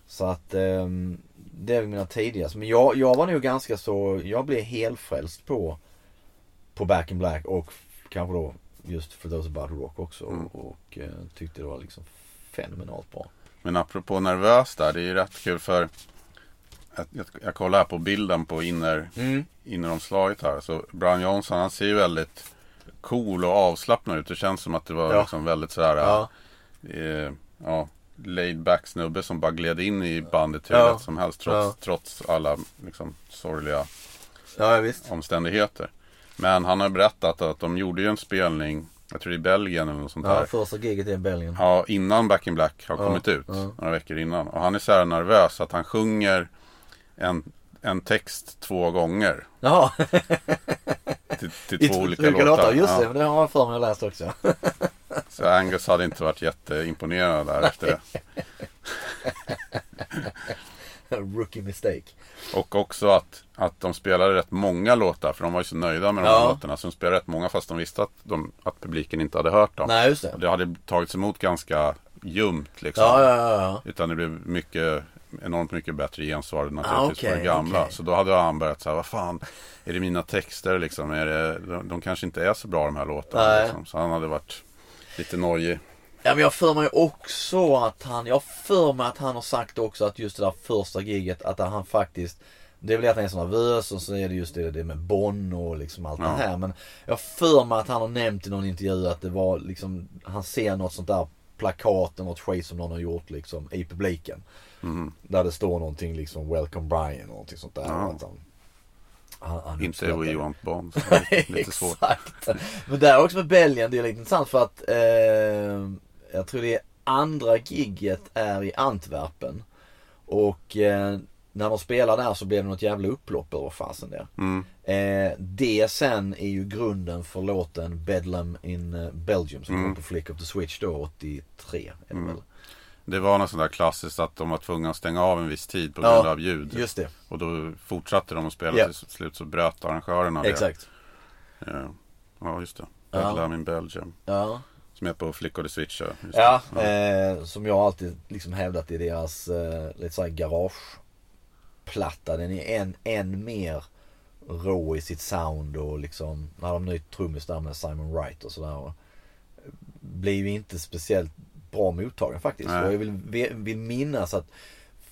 Så att eh, det är mina tidigaste. Men jag, jag var nog ganska så, jag blev helfrälst på, på Back in Black och kanske då just For Those About Rock också. Mm. Och eh, tyckte det var liksom fenomenalt bra. Men apropå nervös där, det är ju rätt kul för jag, jag, jag kollar här på bilden på inner, Mm. inneromslaget här. Så Brian Johnson han ser ju väldigt cool och avslappnad ut. Det känns som att det var Ja. liksom väldigt sådär Ja. eh, ja, laid back snubbe som bara gled in i bandet hur Ja. lätt som helst. Trots, Ja. trots alla liksom, sorgliga omständigheter. Men han har berättat att de gjorde ju en spelning, jag tror det är i Belgien eller något sånt Ja, där. första giget är i Belgien. Ja, innan Back in Black har Ja, kommit ut. ja. Några veckor innan. Och han är så här nervös att han sjunger en en text två gånger. Jaha, Till, till två olika låtar. låtar. Just Ja. det, det har jag för mig läst också. Så Angus hade inte varit jätteimponerad där efter det. Rookie mistake. Och också att, att de spelade rätt många låtar. För de var ju så nöjda med de här Ja. låtarna. Så de spelade rätt många fast de visste att, de, att publiken inte hade hört dem. Nej, just det. Och det hade tagits emot ganska ljumt liksom. Ja, ja, ja. ja. Utan det blev mycket, enormt mycket bättre gensvar naturligtvis Ah, på okej, det gamla. okej. Så då hade han börjat säga, vad fan, är det mina texter liksom? Är det, de, de kanske inte är så bra de här låtarna. Liksom. Så han hade varit lite nojig. Ja men jag för mig också att han, jag för mig att han har sagt också att just det där första giget att han faktiskt Det är väl att han är så nervös och så är det just det, det med Bonn och liksom allt Ja. det här men Jag för mig att han har nämnt i någon intervju att det var liksom Han ser något sånt där plakat eller något skit som någon har gjort liksom i publiken Mhm. Där det står någonting liksom Welcome Brian och någonting sånt där Ja. att han, han, han Inte We. Want Bonds. Lite svårt. Exakt. Men där också med Belgien, det är lite intressant för att eh, jag tror det är andra gigget är i Antwerpen. Och eh, när de spelar där så blev det något jävla upplopp över fasen där. Mm. Eh, det sen är ju grunden för låten Bedlam in eh, Belgium som Mm. kom på Flick of the Switch då 83. Är det Mm. väl? Det var något sånt där klassiskt att de var tvungna att stänga av en viss tid på Ja, grund av ljud. Just det, Och då fortsatte de att spela Ja. till slut så bröt arrangörerna det. exakt. Ja, ja just det. Ja. Bedlam in Belgium. Ja. Som är på Flick of the Switch. ja. Ja. Eh, som jag alltid liksom hävdat i deras eh, lite såhär garageplatta. Den är än, än mer rå i sitt sound och liksom när de ny trummis där med Simon Wright och sådär. och Blir ju inte speciellt bra mottagen faktiskt. Nej. Och jag vill, vill minnas att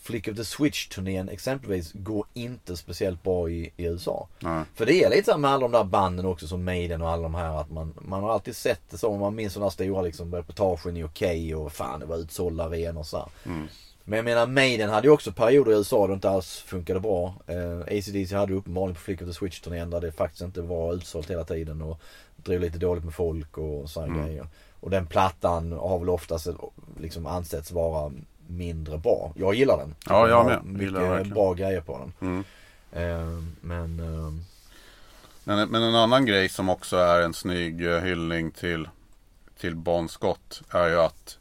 Flick of the Switch-turnén exempelvis går inte speciellt bra i, i USA. Nej. För det är lite så med alla de där banden också som Maiden och alla de här att man, man har alltid sett det så. Man minns sådana stora liksom reportagen i Okej och fan det var utsålda arenor och så. Mm. Men jag menar Maiden hade ju också perioder i USA där det inte alls funkade bra. Eh, ACDC hade uppenbarligen på Flick of the Switch-turnén där det faktiskt inte var utsålt hela tiden och drev lite dåligt med folk och sådana Mm. grejer. Och den plattan har väl oftast liksom ansetts vara mindre bra. Jag gillar den. Ja, jag med. Mycket Gillar verkligen. bra grejer på den. Mm. Eh, men eh, Men, men en annan grej som också är en snygg eh, hyllning till, till Bon Scott är ju att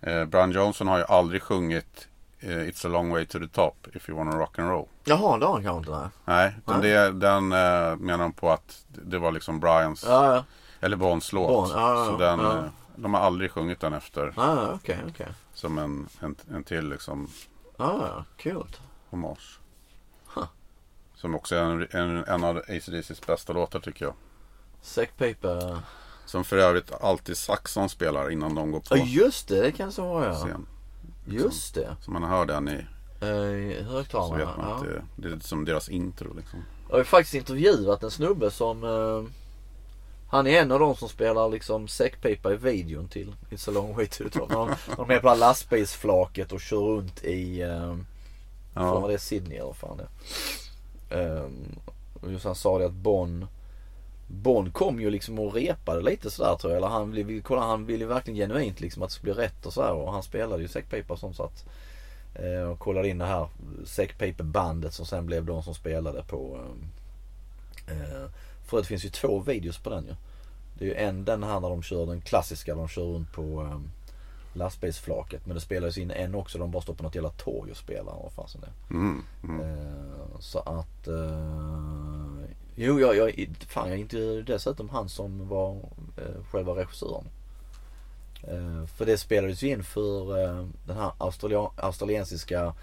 eh, Brian Johnson har ju aldrig sjungit eh, It's a long way to the top if you wanna rock and roll. Jaha, det har han kanske inte nej. Nej, det, den eh, menar de på att det var liksom Brians, Ja, ja. eller Bons låt. Bon, ja, så den, de har aldrig sjungit den efter ja, okej, okej. som en, en, en till liksom ja, kul. hommage. Huh. Som också är en, en, en av ACDCs bästa låtar tycker jag. Sick paper. Som för övrigt alltid Saxon spelar innan de går på Ja, just det. Det kan så vara ja. scen. Just det. Så man hör den i, Eh, I så högtalarna. vet man att Ja. det, det är som deras intro liksom. Jag har ju faktiskt intervjuat en snubbe som eh, Han är en av de som spelar liksom säckpipa i videon till It's a long way to the top. När de, är på det här lastbilsflaket och kör runt i Fan var Ja, det Sydney eller vad fan det är. Ehm, och just han sa det att Bonn Bonn kom ju liksom och repade lite sådär tror jag. Eller han ville, kolla, han ville verkligen genuint liksom att det skulle bli rätt och sådär. Och han spelade ju säckpipa som satt. Eh, och kollade in det här säckpipebandet som sen blev de som spelade på eh, För det finns ju två videos på den ju. Det är ju en den här när de kör den klassiska, de kör runt på eh, lastbilsflaket. Men det spelades in en också, de bara står på något jävla torg och spelar. Vad fan som det mm, mm. Eh, så att... Eh, jo, jag, jag, fan, jag intervjuade dessutom han som var eh, själva regissören. Eh, för det spelades ju in för den här australiensiska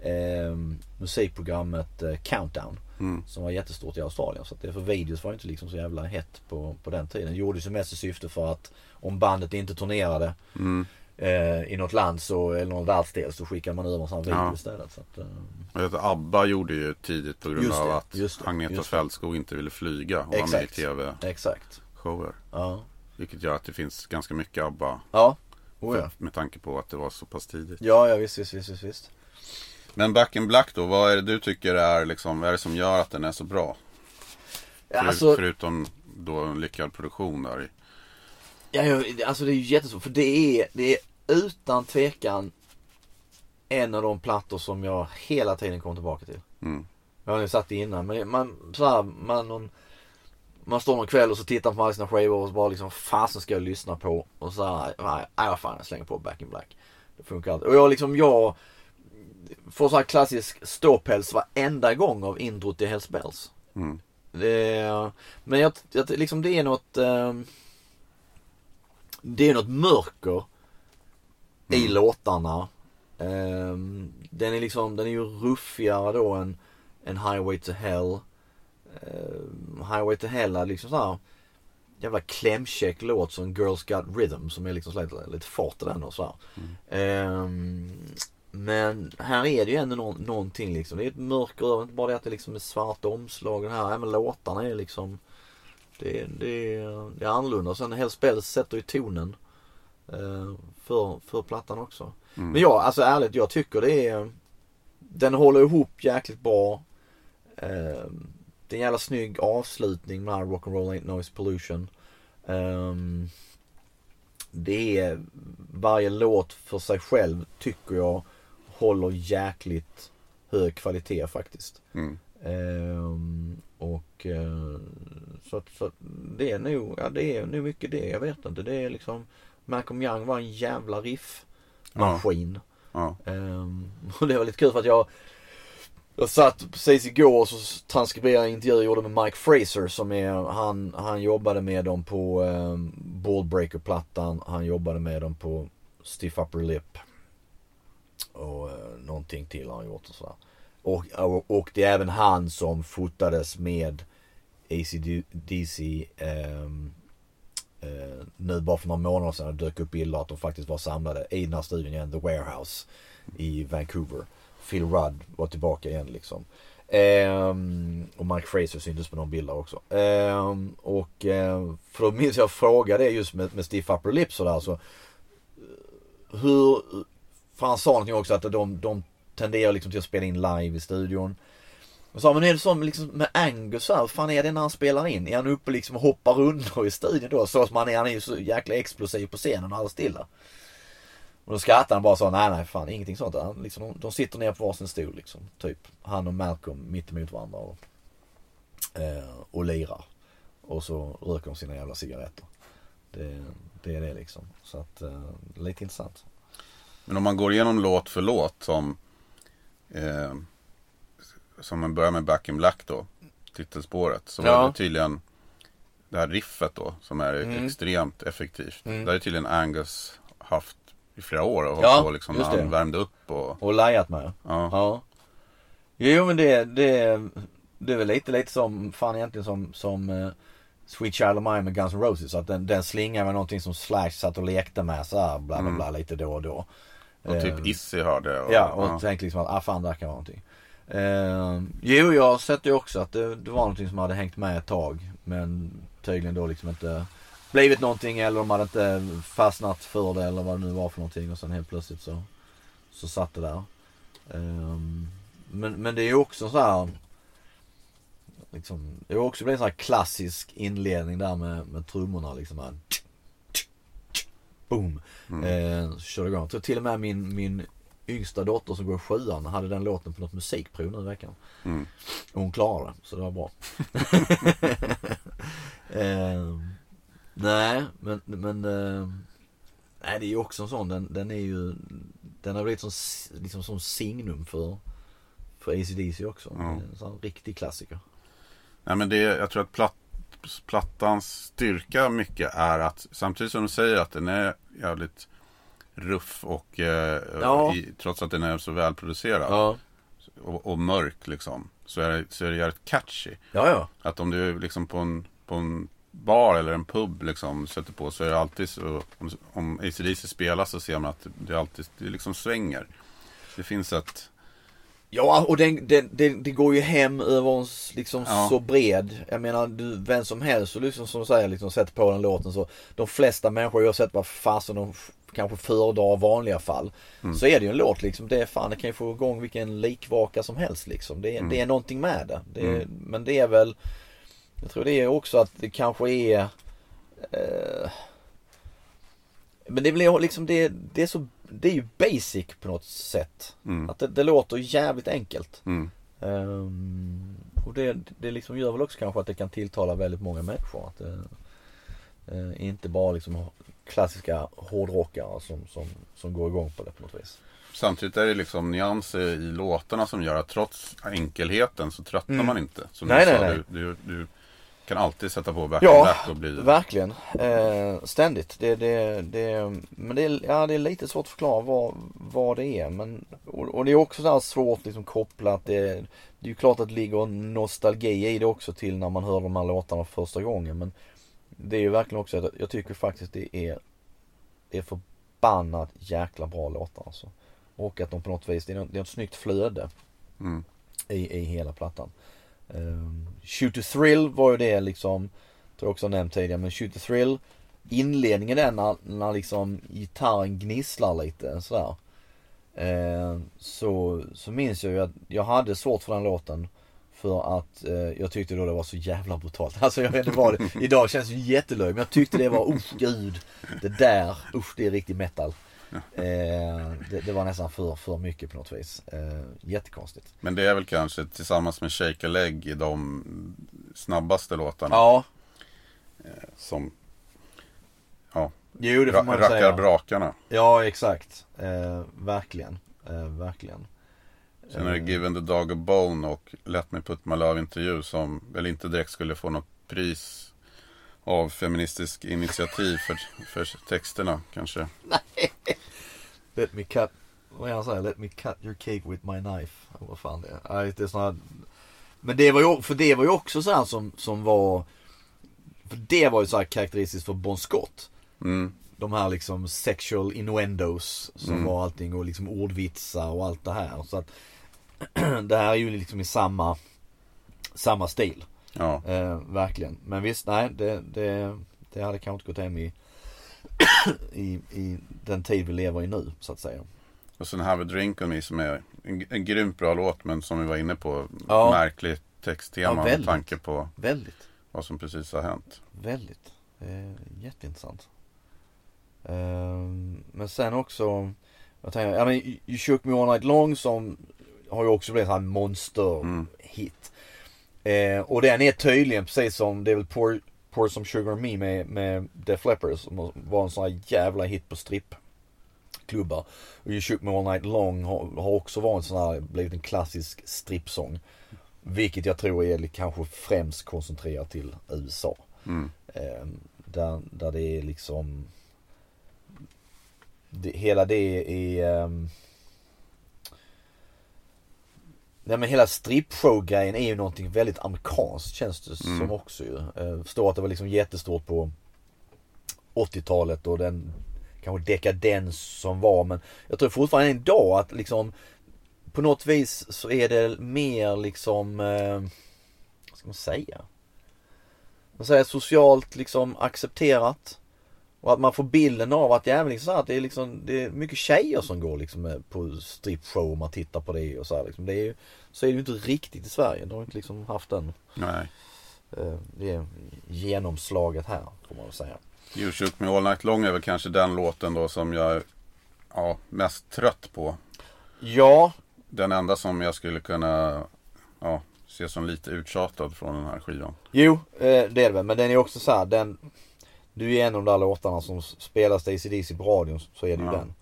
eh, musikprogrammet Countdown. Mm. Som var jättestort i Australien. Så att det för videos var inte liksom så jävla hett på, på den tiden. Det gjordes ju mest i syfte för att om bandet inte turnerade Mm. eh, i något land så, eller någon världsdel så skickar man över en sån video Ja. istället. Så att, eh, Jag vet, ABBA gjorde ju tidigt på grund Just av det, att det, Agneta det. Fältskog inte ville flyga och vara med i Exakt. tv-shower. exakt. Ja. Vilket gör att det finns ganska mycket ABBA. Ja. Oh, ja. Med tanke på att det var så pass tidigt. Ja, ja visst, visst, visst, visst. Men Back in Black då, vad är det du tycker är liksom, vad är det som gör att den är så bra? För, Alltså, Förutom då en lyckad produktion där i. ja, alltså det är ju jättesvårt. För det är, det är utan tvekan en av de plattor som jag hela tiden kommer tillbaka till. Mm. Jag har ju sagt det innan. Men man, så här, man, någon, man står någon kväll och så tittar man på alla sina skivor och så bara liksom fasen ska jag lyssna på. Och så här, nej vad fan jag slänger på Back in Black. Det funkar alltid. Och jag liksom, jag får så här klassisk ståpäls varenda gång av introt till Hells Bells. Mm. Det men jag, jag, liksom det är något eh, Det är något mörker i låtarna. Eh, den är liksom, den är ju ruffigare då än, än Highway to Hell. Eh, Highway to Hell är liksom såhär jävla klämkäck låt som Girls Got Rhythm som är liksom lite, lite fart i den och sådär. Ehm, men här är det ju ändå nå- någonting liksom. Det är ett mörker över, inte bara det att det liksom är svart omslag. Den här, även låtarna är liksom det, det, det är annorlunda. Och sen Hells Bells sätter ju tonen eh, för, för plattan också. Men jag, alltså ärligt, jag tycker det är Den håller ihop jäkligt bra. Eh, det är en jävla snygg avslutning med Rock'n'Roll Ain't Noise Pollution. Ehm, det är varje låt för sig själv tycker jag håller jäkligt hög kvalitet faktiskt. Mm. Ehm, och eh, så, att, så att det är nog, ja det är nog mycket det. Jag vet inte. Det är liksom Malcolm Young var en jävla riffmaskin. Ja. Ehm, och det var lite kul för att jag jag satt precis igår och så transkriberade en intervju jag gjorde med Mike Fraser som är, han, han jobbade med dem på um, Ballbreaker-plattan. Han jobbade med dem på Stiff Upper Lip. Och eh, någonting till har han gjort och sådär. Och, och, och det är även han som fotades med ACDC um, ehm, uh, eh, nu bara för några månader sedan dök upp bilder att de faktiskt var samlade i den här studion igen, The Warehouse i Vancouver. Phil Rudd var tillbaka igen liksom. Um, och Mike Fraser syntes på någon bilder också. Um, och um, för då minns jag frågade det just med, med Stiff Upper Lips och där så. Hur, för han sa någonting också att de, de tenderar liksom till att spela in live i studion. Och sa men är det så med, liksom, med Angus här, hur fan är det när han spelar in? Är han uppe liksom och hoppar rundor i studion då? Så som han är, han är ju så jäkla explosiv på scenen och alldeles stilla. Och då skrattade han bara så, nej nej fan ingenting sånt. Han, liksom, de, sitter ner på varsin stol liksom. Typ. Han och Malcolm mittemot varandra och, eh, och lirar. Och så röker de sina jävla cigaretter. Det, det är det liksom. Så att, eh, lite intressant. Men om man går igenom låt för låt som eh, Som man börjar med Back in Black då Titelspåret Så Ja. var det tydligen Det här riffet då som är Mm. extremt effektivt Mm. Det är tydligen Angus haft i flera år och Ja, på liksom när han värmde upp och Och lajat med. Ja, Ja. Jo men det, det, det är väl lite, lite som, fan egentligen som, som eh, Sweet Child of Mine med Guns N' Roses. Att den, den slingar med någonting som Slash satt och lekte med så här, bla bla bla lite då och då. Och typ Eh, Issy hörde och, Ja, och tänkte liksom att, ah fan det här kan vara någonting. Eh, jo, jag har sett ju också att det, det var någonting som hade hängt med ett tag. Men tydligen då liksom inte blivit någonting eller de hade inte fastnat för det eller vad det nu var för någonting. Och sen helt plötsligt så, så satt det där. Eh, men, men det är ju också så här liksom, det har också blivit en sån här klassisk inledning där med, med trummorna liksom. Här. Boom. Eh, så körde igång. Jag tror till och med min, min yngsta dotter som går i sjuan hade den låten på något musikprov nu i veckan. Mm. Och hon klarade det, så det var bra. eh, nej, men, men eh, nej, det är ju också en sån. Den, den är ju, den har blivit som, liksom som signum för, för ACDC också. Ja. En sån riktig klassiker. Nej men det, jag tror att platt, plattans styrka mycket är att samtidigt som de säger att den är jävligt ruff och eh, Ja. i, trots att den är så välproducerad Ja, och, och mörk liksom så är, det, så är det jävligt catchy. ja. ja. Att om du liksom på en, på en bar eller en pub liksom sätter på så är det alltid så om, om ACDC spelas så ser man att det alltid det liksom svänger. Det finns ett Ja, och den, den, den, det går ju hem över en liksom Ja. så bred. Jag menar, du, vem som helst, och liksom som säger, liksom sätter på den låten så. De flesta människor, oavsett vad fasen de kanske föredrar vanliga fall. Så är det ju en låt liksom. Det är fan, det kan ju få igång vilken likvaka som helst liksom. Det, är- det är någonting med det. det är, Men det är väl, jag tror det är också att det kanske är eh, men det blir liksom, det, det är så, det är ju basic på något sätt. Mm. Att det, det låter jävligt enkelt. mm, Ehm, och det, det liksom gör väl också kanske att det kan tilltala väldigt många människor. Att det, eh, inte bara liksom klassiska hårdrockare som, som, som går igång på det på något vis. Samtidigt är det liksom nyanser i låtarna som gör att trots enkelheten så tröttnar Mm. man inte. Som Nej, du nej, sa, nej. Du, du, du kan alltid sätta på back Ja, och bli... Verkligen. Eh, ständigt. Det, det, det, men det är, ja, det är lite svårt att förklara vad, vad det är. Men, och, och det är också så svårt liksom kopplat. Det, det är ju klart att det ligger nostalgi i det också till när man hör de här låtarna första gången. Men det är ju verkligen också att jag tycker faktiskt det är, det är förbannat jäkla bra låtar alltså. Och att de på något vis, det är något, det är ett snyggt flöde Mm. i, i hela plattan. Ehm, Shoot to Thrill var ju det liksom, tror jag också har nämnt tidigare, men Shoot to Thrill Inledningen är när, när liksom gitarren gnisslar lite sådär. Eh, så, så minns jag ju att jag hade svårt för den låten. För att eh, jag tyckte då det var så jävla brutalt. Alltså jag vet inte vad det, idag känns det jättelöjligt men jag tyckte det var, usch gud. Det där, usch det är riktig metal. Eh, det, det var nästan för, för mycket på något vis. Eh, jättekonstigt. Men det är väl kanske tillsammans med Shake a Leg i de snabbaste låtarna. Ja, Som jo det får ra- man rackar säga. brakarna. Ja exakt. Eh, verkligen. Eh, verkligen. Sen är det Given the Dog a Bone och Let Me Put My Love Into You som väl inte direkt skulle få något pris av Feministiskt initiativ för, för texterna kanske. Let me cut, vad är han säger? Let me cut your cake with my knife. Vad fan det är. Nej, det är såna. Men det var ju, för det var ju också så här som, som var, för det var ju så här karaktäristiskt för Bon Scott. Mm. De här liksom sexual innuendos som Mm. var allting och liksom ordvitsar och allt det här. Så att det här är ju liksom i samma, samma stil. Ja. Eh, verkligen. Men visst, nej det, det, det hade kanske inte gått hem i, i, i den tid vi lever i nu så att säga. Och sen Have a Drink on Me som är en, en grymt bra låt men som vi var inne på. Ja. Märkligt texttema Ja, med tanke på Väldigt, vad som precis har hänt. väldigt. Eh, jätteintressant. Ehm, men sen också, jag tänker, ja men You- Shook Me All Night Long som har ju också blivit en monster-hit. Eh, och den är tydligen precis som, det är väl Pour, Pour Some Sugar Me med, med Def Leppard som var en sån här jävla hit på strippklubbar. Och You Shook Me All Night Long har, har också varit en sån här, blivit en klassisk strippsång. Vilket jag tror är kanske främst koncentrerat till USA. Mm. Eh, där, där det är liksom det, Hela det är ehm, Nej men hela strippshow-grejen är ju någonting väldigt amerikanskt känns det som Mm. också ju. Eh, förstår att det var liksom jättestort på 80-talet och den kanske dekadens som var men jag tror fortfarande idag att liksom på något vis så är det mer liksom eh, vad ska man säga? Man säger socialt liksom accepterat. Och att man får bilden av att jävligt liksom så här, att det är liksom det är mycket tjejer som går liksom eh, på strippshow och man tittar på det och så här, liksom. Det är ju, så är det ju inte riktigt i Sverige. De har inte liksom haft den Nej. eh, det genomslaget här får man väl säga. You Shook Me All Night Long är väl kanske den låten då som jag är ja, mest trött på. Ja, Den enda som jag skulle kunna ja, se som lite uttjatad från den här skivan. Jo, eh, det är det väl. Men den är också så här, den Du är en av de där låtarna som spelas till ACDC på radion så är det ju Ja. den.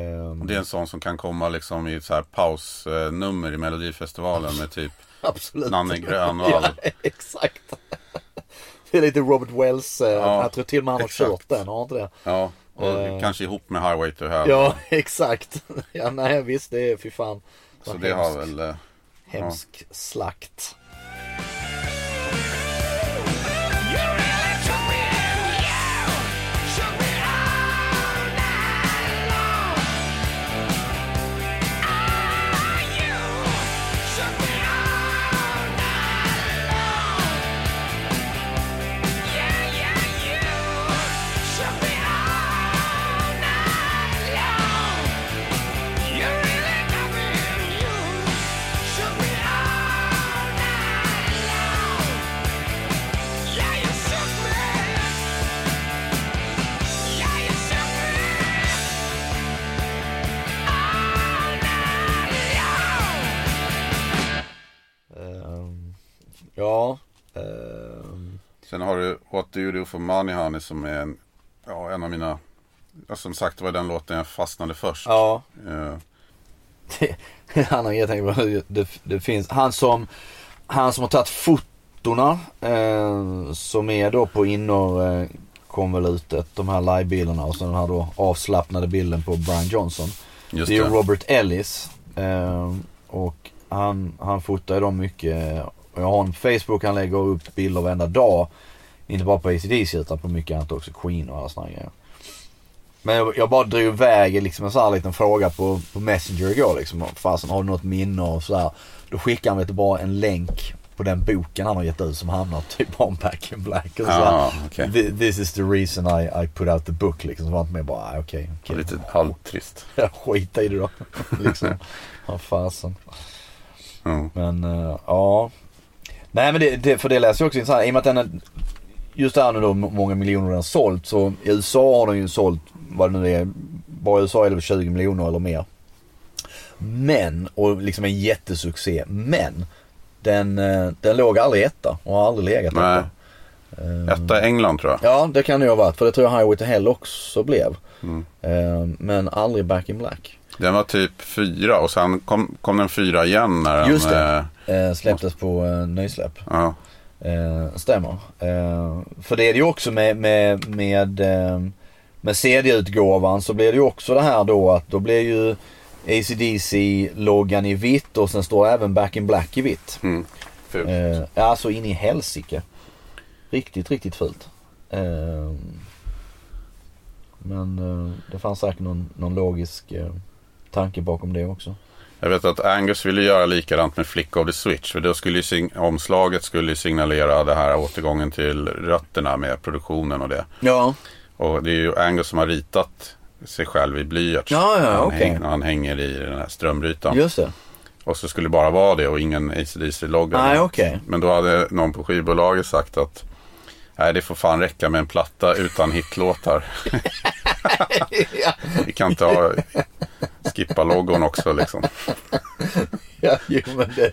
Ehm, det är en sån som kan komma liksom i ett så här pausnummer i Melodifestivalen med typ Absolut. Nanne Grönvall. ja, exakt. Det är lite Robert Wells. Eh, Ja, jag tror till och med han har exakt. kört den, har inte det? Ja, och Eh. kanske ihop med Highway to Hell. Ja, exakt. Ja, nej visst, det är fy fan. Så det har hemskt. väl... eh, Hemsk slakt. Ja. ehm, Sen har du What Do You Do For Money Honey som är en, ja, en av mina, ja, som sagt det var den låten jag fastnade först. ja. Eh, han har på, det, det finns, han som, han som har tagit fotona eh, som är då på innerkonvolutet, de här livebilderna och så den här då avslappnade bilden på Brian Johnson. just det är det. Robert Ellis eh, och han, han fotar ju dem mycket. Och jag har en Facebook, han lägger upp bilder varenda dag. Inte bara på ACDC utan på mycket annat också, Queen och alla sådana grejer. Men jag, jag bara drog iväg liksom en sån här liten fråga på, på Messenger igår liksom. Fasen har du något minne och sådär. Då skickade han vet du, bara en länk på den boken han har gett ut som handlar typ om Back in Black. Och så Ja, okej. "Thi- This is the reason I, I put out the book liksom. Så var inte med bara, ah, okej. okej. Lite halvtrist. Jag skiter i det då. liksom. Vad fasen. Mm. Men eh, ja. Nej men det, det, för det läser jag också intressant. I och med att den är, just det här nu då må- många miljoner den har sålt. Så i USA har den ju sålt vad det nu är. Bara i USA är det väl 20 miljoner eller mer. Men, och liksom en jättesuccé. Men den, eh, den låg aldrig etta och har aldrig legat Nej. etta. Etta England tror jag. Ja det kan det ju ha varit. För det tror jag Highway to Hell också blev. Mm. Eh, men aldrig Back in Black. Den var typ fyra och sen kom, kom den fyra igen när den... Just det. eh, Eh, släpptes på eh, nysläpp. ja. Eh, stämmer. Eh, för det är det ju också med, med, med, eh, med CD-utgåvan så blir det ju också det här då att då blir ju ACDC-loggan i vitt och sen står även Back in Black i vitt. Mm. Fult. Eh, alltså in i helsike. Riktigt, riktigt fult. Eh, men det fanns säkert någon, någon logisk tanke bakom det också. Jag vet att Angus ville göra likadant med Flick of the Switch. För då skulle omslaget skulle signalera det här återgången till rötterna med produktionen och det. Ja, Och det är ju Angus som har ritat sig själv i blyerts. Ja, ja, han okej. häng, han hänger i den här strömbrytaren. just det. Och så skulle det bara vara det och ingen ACDC-logga. Nej, okej. Men då hade någon på skivbolaget sagt att Nej, det får fan räcka med en platta utan hitlåtar. Vi kan inte ha skippa logon också liksom. Ja, jo men det,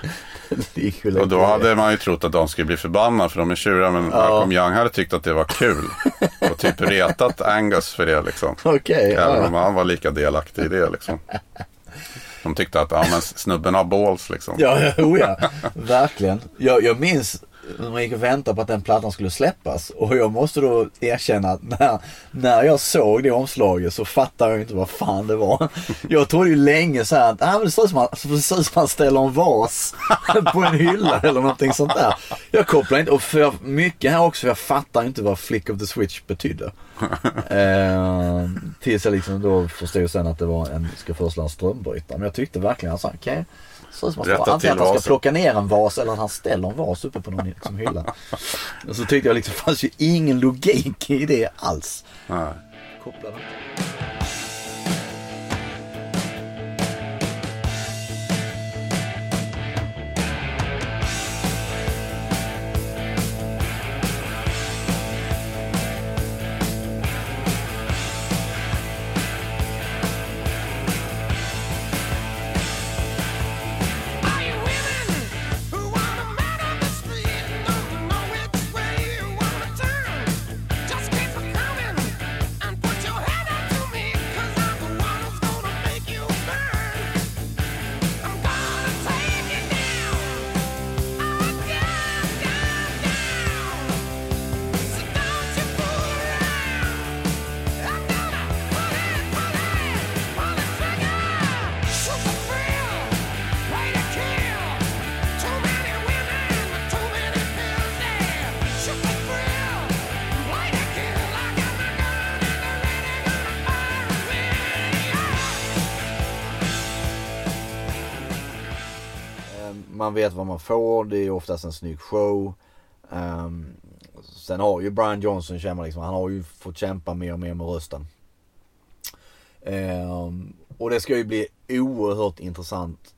det Och då hade man ju trott att de skulle bli förbannade för de är tjuriga. Men Malcolm Young hade tyckt att det var kul. Och typ retat Angus för det liksom. Okej, ja, Även ja. om han var lika delaktig i det liksom. De tyckte att ja, men snubben har balls liksom. Ja, ja, oh ja. Verkligen. Jag, jag minns när man gick och väntade på att den plattan skulle släppas. Och jag måste då erkänna att när, när jag såg det omslaget så fattade jag inte vad fan det var. Jag trodde ju länge så här att ah, men det ser ut som att man ställer en vas på en hylla eller någonting sånt där. Jag kopplar inte, och för mycket här också för jag fattar inte vad Flick of the Switch betydde. eh, tills jag liksom då förstod sen att det var en, ska föreslå en strömbrytare. Men jag tyckte verkligen, alltså, okej. Ser ut som att antingen att han ska vasen. plocka ner en vas eller att han ställer en vas uppe på någon liksom, hylla. Och så tyckte jag liksom, det fanns ju ingen logik i det alls. Nej. Kopplade. Man vet vad man får, det är oftast en snygg show. Ehm, sen har ju Brian Johnson, känner liksom, han har ju fått kämpa mer och mer med rösten. Ehm, och det ska ju bli oerhört intressant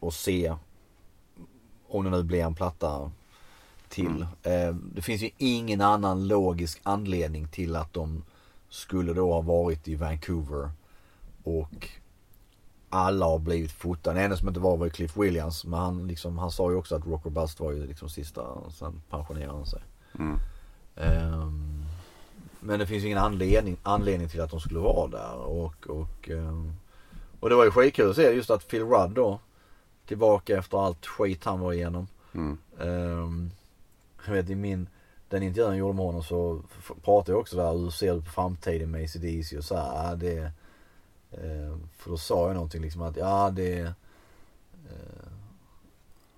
att se om det nu blir en platta till. Ehm, det finns ju ingen annan logisk anledning till att de skulle då ha varit i Vancouver och alla har blivit fotade. Den enda som inte var var Cliff Williams. Men han, liksom, han sa ju också att Rocker Bust var ju liksom sista. Sen pensionerade han sig. Mm. Ehm, men det finns ingen anledning, anledning till att de skulle vara där. Och, och, ehm, och det var ju skitkul att se just att Phil Rudd då. Tillbaka efter allt skit han var igenom. Mm. Um, jag vet i min, den intervjun jag gjorde med honom så pratade jag också där hur ser du på framtiden med ACDC och så här, det För då sa jag någonting liksom att ja det eh,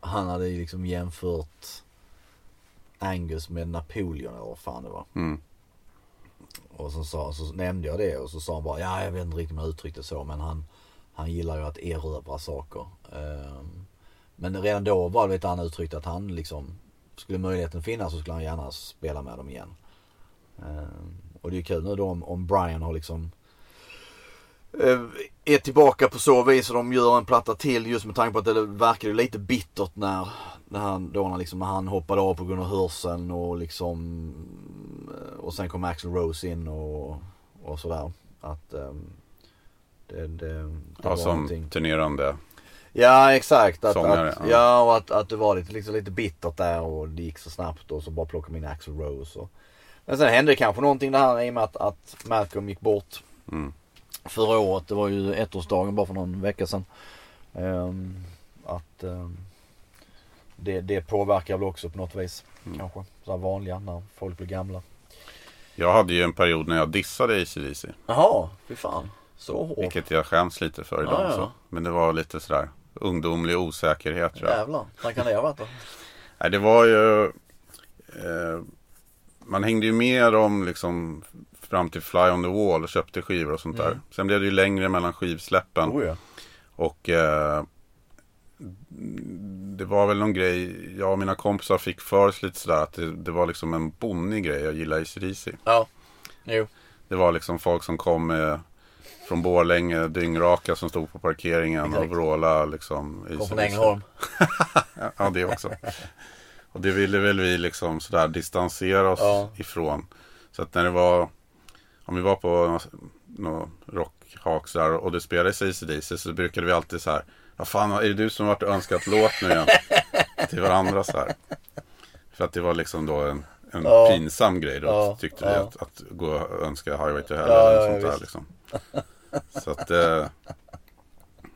Han hade ju liksom jämfört Angus med Napoleon eller vad fan det var. Mm. Och så, sa, så nämnde jag det och så sa han bara ja jag vet inte riktigt om jag uttryckte så men han Han gillar ju att erövra saker. Ehm, men redan då var det lite han uttryckte att han liksom Skulle möjligheten finnas så skulle han gärna spela med dem igen. Ehm, och det är kul nu då om, om Brian har liksom eh, är tillbaka på så vis och de gör en platta till just med tanke på att det verkar ju lite bittert när, när han, då när, liksom, när han hoppade av på grund av hörseln och liksom eh, och sen kom Axl Rose in och, och sådär. Att ehm, det, det, det Ja, var som någonting. turnerande. Ja exakt. Att, Sångare, att, ja. ja. och att, att det var lite, liksom, lite bittert där och det gick så snabbt och så bara plockade man in Axl Rose. Och... Men sen hände kanske någonting där i och med att, att Malcolm gick bort Mm. Förra året. Det var ju ettårsdagen bara för någon vecka sedan. Ehm, att ehm, det, det påverkar väl också på något vis. Mm. Kanske. Så vanliga när folk blir gamla. Jag hade ju en period när jag dissade ACDC. Jaha, fy fan. Så hårt. Vilket jag skäms lite för idag. Ja, ja. Så. Men det var lite sådär ungdomlig osäkerhet tror jag. Jävlar. När kan det ha varit då? Nej, det var ju... Eh, man hängde ju med dem liksom fram till Fly on the Wall och köpte skivor och sånt där. Mm. Sen blev det ju längre mellan skivsläppen. Oh, ja. Och eh, det var väl någon grej, jag och mina kompisar fick för oss lite sådär att det, det var liksom en bonnig grej. Jag gillar ACDC. Ja. Jo. Det var liksom folk som kom med, från Borlänge, dyngraka som stod på parkeringen Exakt. och vrålade liksom. Kom från. Ängelholm. Ja, det också. Och det ville väl vi liksom sådär distansera oss Ja. ifrån. Så att när det var, om vi var på någon rockhaks där och det spelades ACDC så brukade vi alltid så här. Vad fan, är det du som varit och önskat låt nu igen? Till varandra så här. För att det var liksom då en, en Ja. pinsam grej då. Ja, Tyckte vi ja. att, att gå och önska Highway to Hell eller ja, sånt där liksom. Så att eh,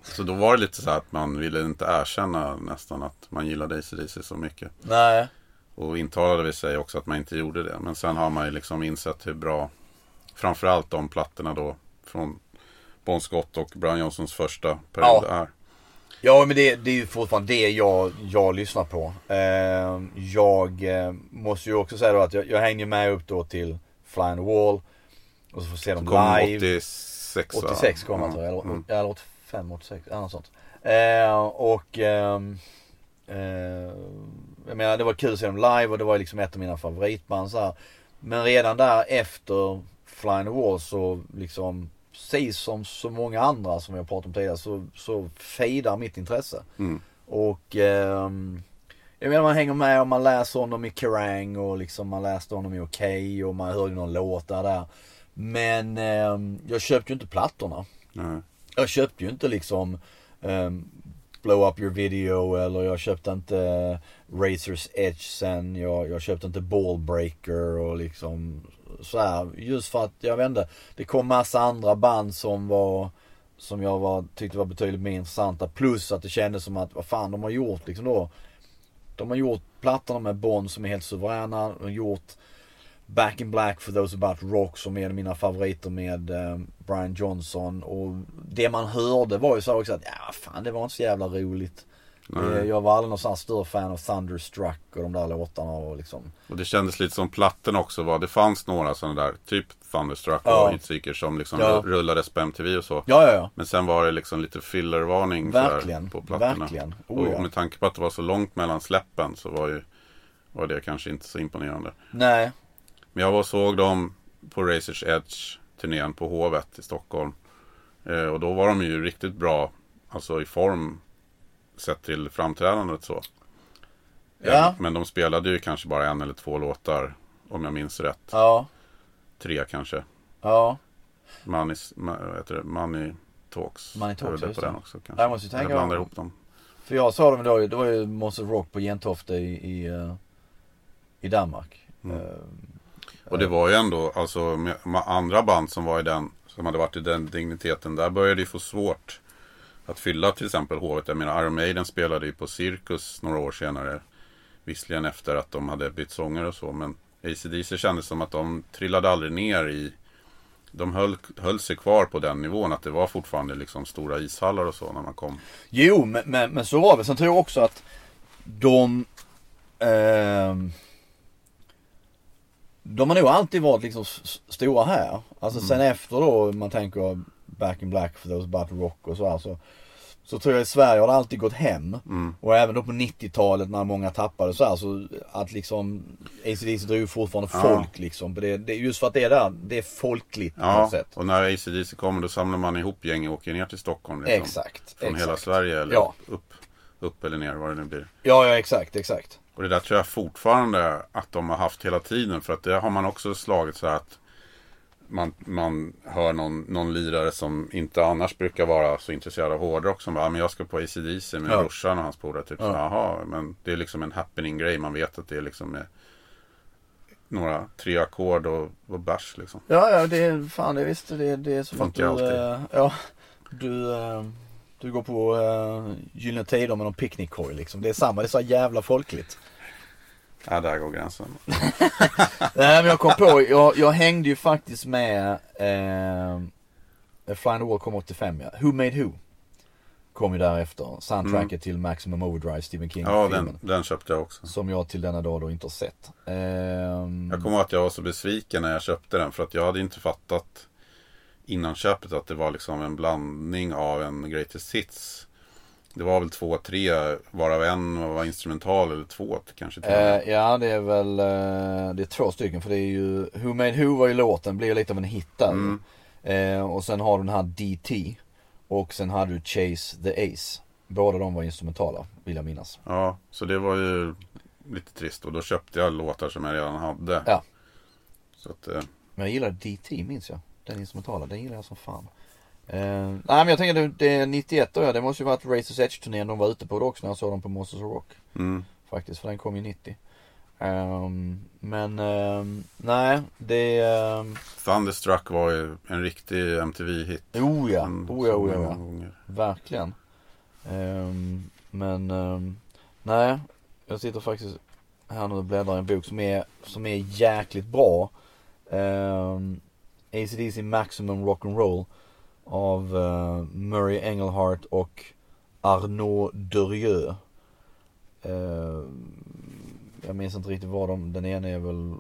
Så då var det lite så här att man ville inte erkänna nästan att man gillade ACDC så mycket. Nej. Och intalade vi sig också att man inte gjorde det. Men sen har man ju liksom insett hur bra Framförallt de plattorna då Från Bon Scott och Brian Johnsons första period Ja. är. Ja men det, det är ju fortfarande det jag, jag lyssnar på. Eh, jag eh, måste ju också säga då att jag, jag hänger med upp då till Fly on the Wall. Och så får se dem Kom live. 86 va? 86 kom han tror jag. Eller, mm. eller 85, 86. Eller något sånt. Eh, och ehm, eh, jag menar det var kul att se dem live och det var liksom ett av mina favoritband så här. Men redan där efter Fly on the Wall så liksom precis som så många andra som har pratat om tidigare så, så fejdar mitt intresse. Mm. Och ehm, jag menar man hänger med och man läser honom i Kerrang och liksom man läste honom i Okej och man hörde någon låt där. Men ehm, jag köpte ju inte plattorna. Nej. Jag köpte ju inte liksom ehm, Blow Up Your Video eller jag köpte inte uh, Razors Edge sen. Jag, jag köpte inte Ballbreaker och liksom så här. Just för att jag vände. Det kom massa andra band som var som jag var, tyckte var betydligt mer intressanta. Plus att det kändes som att vad fan de har gjort liksom då. De har gjort plattorna med Bond som är helt suveräna. De har gjort Back in Black for those about rock som är en av mina favoriter med eh, Brian Johnson. Och det man hörde var ju så också att ja fan det var inte så jävla roligt. Nej. Eh, Jag var aldrig någon sån här större fan av Thunderstruck och de där låtarna och liksom. Och det kändes lite som plattorna också var. Det fanns några sådana där, typ Thunderstruck Ja. och Hitseeker som liksom Ja. rullades på MTV och så. Ja ja ja. Men sen var det liksom lite fillervarning Verkligen. på plattorna. Verkligen. Oh, och med tanke på att det var så långt mellan släppen så var ju var det kanske inte så imponerande. Nej. Men jag var och såg dem på Razors Edge turnén på Hovet i Stockholm. Eh, och då var de ju riktigt bra, alltså i form sett till framträdandet så. Ja. Eh, Men de spelade ju kanske bara en eller två låtar om jag minns rätt. Ja. Tre kanske. Ja. Money, vad heter det? Money Talks. Money Talks, det på den också kanske. Jag måste tänka Eller blandar om- ihop dem. För jag sa dem då, det var ju Monster Rock på Gentofte i, i, eh, i Danmark. Mm. Eh, Och det var ju ändå, alltså med, med andra band som var i den, som hade varit i den digniteten, där började det ju få svårt att fylla till exempel hovet. Jag menar Iron Maiden spelade ju på Cirkus några år senare. Visserligen efter att de hade bytt sånger och så, men AC/DC kändes som att de trillade aldrig ner i de höll, höll sig kvar på den nivån att det var fortfarande liksom stora ishallar och så när man kom. Jo, men, men, men så var det. Sen tror jag också att de... ehm, de har nog alltid varit liksom stora här. Alltså sen efter då, man tänker Back in Black for those but rock och så här. Så, så tror jag i Sverige har det alltid gått hem. Och även då på 90-talet när många tappade så här. Så att liksom ACDC drog ju fortfarande Ja. folk liksom. Det, det, just för att det är där, det är folkligt på Ja, något sätt. och när AC/DC kommer då samlar man ihop gäng och åker ner till Stockholm. Liksom, Exakt. Från exakt. hela Sverige eller Ja. upp, upp eller ner vad det nu blir. Ja, ja exakt, exakt. Och det där tror jag fortfarande att de har haft hela tiden. För att det har man också slagit så att man, man hör någon, någon lirare som inte annars brukar vara så intresserad av hårdrock som bara, "Ja, men jag ska på AC/DC med Ja. brorsan och hans polare. Typ, så, Jaha, men det är liksom en happening grej. Man vet att det är liksom med några tre ackord och, och bärs liksom. Ja, ja, det är fan det visst. Det, det är som att du, alltid. eh, ja, du, eh, du går på uh, Gyllene Tider med någon picknickkorg liksom. Det är samma, det är så jävla folkligt. Ja, där går gränsen. Nej men jag kom på, jag, jag hängde ju faktiskt med eh, Flying the Wall kom 85 ja. Who Made Who? Kom ju därefter. Soundtracket till Maximum Overdrive, Stephen King Ja, den, den köpte jag också. Som jag till denna dag då inte har sett. Ehm, Jag kommer ihåg att jag var så besviken när jag köpte den. För att jag hade inte fattat innan köpet att det var liksom en blandning av en Greatest Hits. Det var väl två, tre, varav en var instrumental eller två kanske till. Eh, ja det är väl, eh, det är två stycken för det är ju, Who Made Who var ju låten, blir lite av en hit där Mm. eh, Och sen har du den här DT Och sen hade du Chase the Ace Båda de var instrumentala, vill jag minnas Ja, så det var ju lite trist. Och då köpte jag låtar som jag redan hade. Ja. Så att, eh, Men jag gillar DT minns jag, den instrumentala, den gillar jag som fan eh, Nej men jag tänker det, det är 91 då ja, det måste ju varit Razors Edge turnén de var ute på då också när jag såg dem på Monsters of Rock mm. Faktiskt, för den kom ju 90 Ehm, Men, ehm, nej det um, Thunderstruck var ju en riktig MTV-hit. Oh ja, oh ja, oh ja, gånger. Verkligen. Ehm, men nej, jag sitter faktiskt här nu och bläddrar i en bok som är, som är jäkligt bra. Um, ACDC Maximum Rock'n'Roll av eh, Murray Engelhart och Arnaud Durieux. Ehm, jag minns inte riktigt vad de, den ena är väl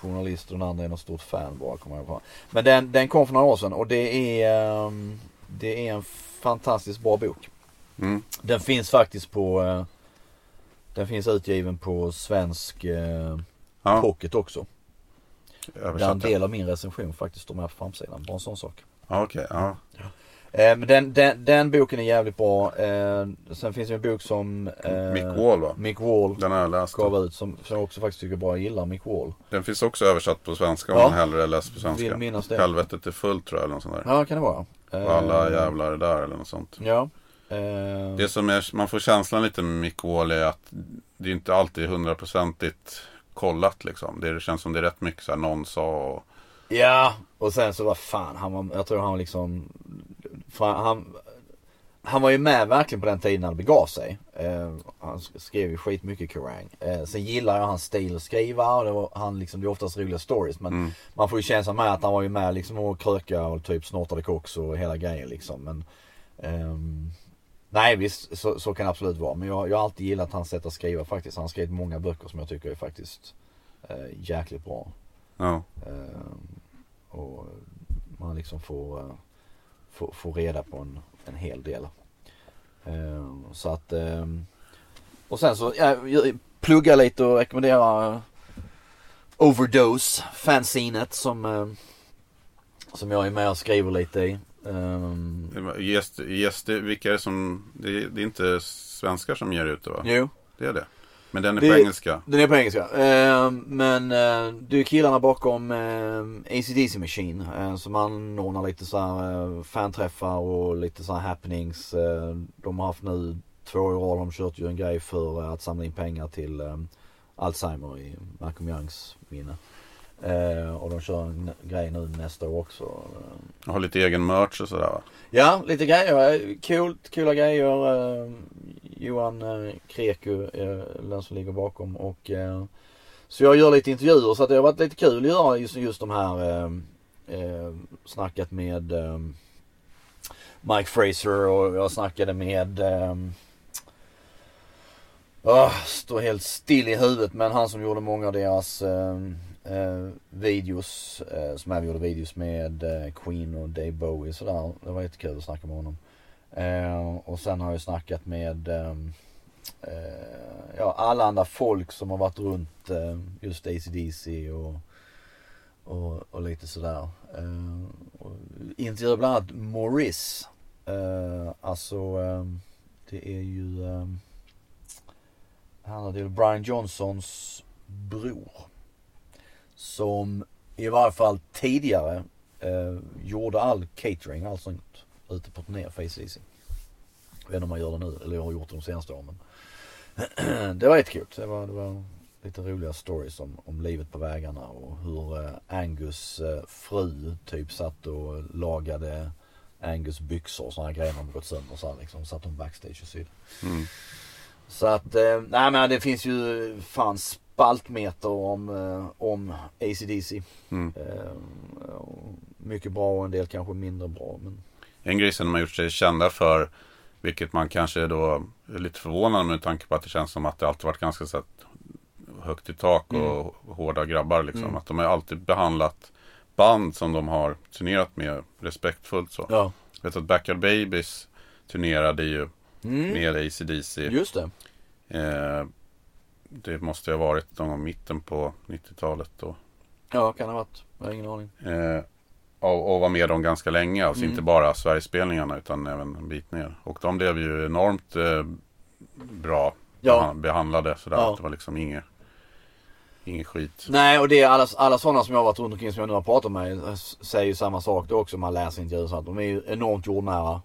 journalist och den andra är något stort fan bara kommer jag på. Men den, den kom för några år sedan och det är, ehm, det är en fantastiskt bra bok. Mm. Den finns faktiskt på, eh, den finns utgiven på svensk Ja, pocket också. Där en översatt. del av min recension faktiskt står med på framsidan. Bara en sån sak. Okej. ja. Eh, men den, den, den boken är jävligt bra. Eh, sen finns det en bok som eh, Mick Wall va? Mick Wall Den har jag läst. gav ut som, som jag också faktiskt tycker är bra. Jag gillar Mick Wall. Den finns också översatt på svenska om Ja. man hellre läser på svenska. Vill minnas det. Helvetet är fullt tror jag eller något sånt där. Ja, kan det vara. Eh, Och alla jävlar är där eller något sånt. Ja. Det som är, man får känslan lite med Mick Wall är att det är inte alltid hundraprocentigt kollat liksom. Det känns som det är rätt mycket så här någon sa och Ja, och sen så vad fan, han var, jag tror han var liksom, fan, han, han var ju med verkligen på den tiden när det begav sig. Eh, han skrev ju skitmycket Kerrang. Eh, sen gillar jag hans stil att skriva och det var, han liksom, det är oftast roliga stories. Men Mm. man får ju känslan med att han var ju med liksom och kröka och typ snortade koks och hela grejen liksom. Men, ehm, nej visst, så, så kan det absolut vara. Men jag, jag har alltid gillat hans sätt att skriva faktiskt. Han har skrivit många böcker som jag tycker är faktiskt eh, jäkligt bra. ja. Ehm, och man liksom får, eh, får, får reda på en, en hel del. Ehm, så att ehm, och sen så ja, jag plugga lite och rekommendera eh, Overdose, fanzinet som, eh, som jag är med och skriver lite i. Ehm, Ges, ges det, vilka är det som, det är, det är inte svenskar som ger ut det va? jo, Det är det. Men den är Det- på engelska. Den är på engelska. Eh, men eh, det är killarna bakom eh, ACDC Machine. Eh, som anordnar lite så här eh, fanträffar och lite så här happenings. Eh, de har haft nu två år i rad. De kört ju en grej för att samla in pengar till Alzheimer i Malcolm Youngs minne. Eh, och de kör en grej nu nästa år också. Eh, Jag har lite egen merch och sådär va? Ja, lite grejer. Coolt, coola grejer. Eh, Johan eh, Kreku är den som ligger bakom och eh, så jag gör lite intervjuer så att det har varit lite kul att göra just, just de här eh, eh, snackat med eh, Mike Fraser och jag snackade med eh, oh, står helt still i huvudet men han som gjorde många av deras eh, videos. Eh, som även gjorde videos med eh, Queen och Dave Bowie sådär. Det var jättekul att snacka med honom. Eh, och sen har jag snackat med ehm, eh, ja, alla andra folk som har varit runt eh, just ACDC och, och, och lite sådär. Eh, intervjuade bland annat Maurice. Eh, alltså ehm, det är ju um, han är Brian Johnsons bror. Som i varje fall tidigare eh, gjorde all catering, allt sånt ute på turné för ACDC. Jag vet inte om man gör det nu, eller har gjort det de senaste åren. Men det var jättekul. Det var, det var lite roliga stories om, om livet på vägarna och hur eh, Angus eh, fru typ satt och lagade Angus byxor och sådana grejer när de gått sönder så här, liksom. Satt hon backstage och sydde. Mm. Så att, eh, nej men det finns ju fan spaltmeter om, eh, om ACDC. Mm. Eh, mycket bra och en del kanske mindre bra. Men En grej som de har gjort sig kända för, vilket man kanske då är lite förvånad med tanke på att det känns som att det alltid varit ganska så högt i tak och hårda grabbar liksom. Mm. Att de har alltid behandlat band som de har turnerat med respektfullt så. ja. Jag vet att Backyard Babies turnerade ju Mm. med ACDC. Just det. Eh, det måste ha varit någon gång mitten på 90-talet då. Ja kan ha varit. Jag har ingen aning. Eh, och, och var med dem ganska länge. Alltså Mm. inte bara Sverigespelningarna utan även en bit ner. Och de blev ju enormt eh, bra Ja. behan- behandlade. Sådär. Ja. Att det var liksom inget, inget skit. Nej och det är alla, alla sådana som jag har varit runt omkring som jag nu har pratat med eh, säger ju samma sak då också. Man läser intervjuer så att de är ju enormt jordnära.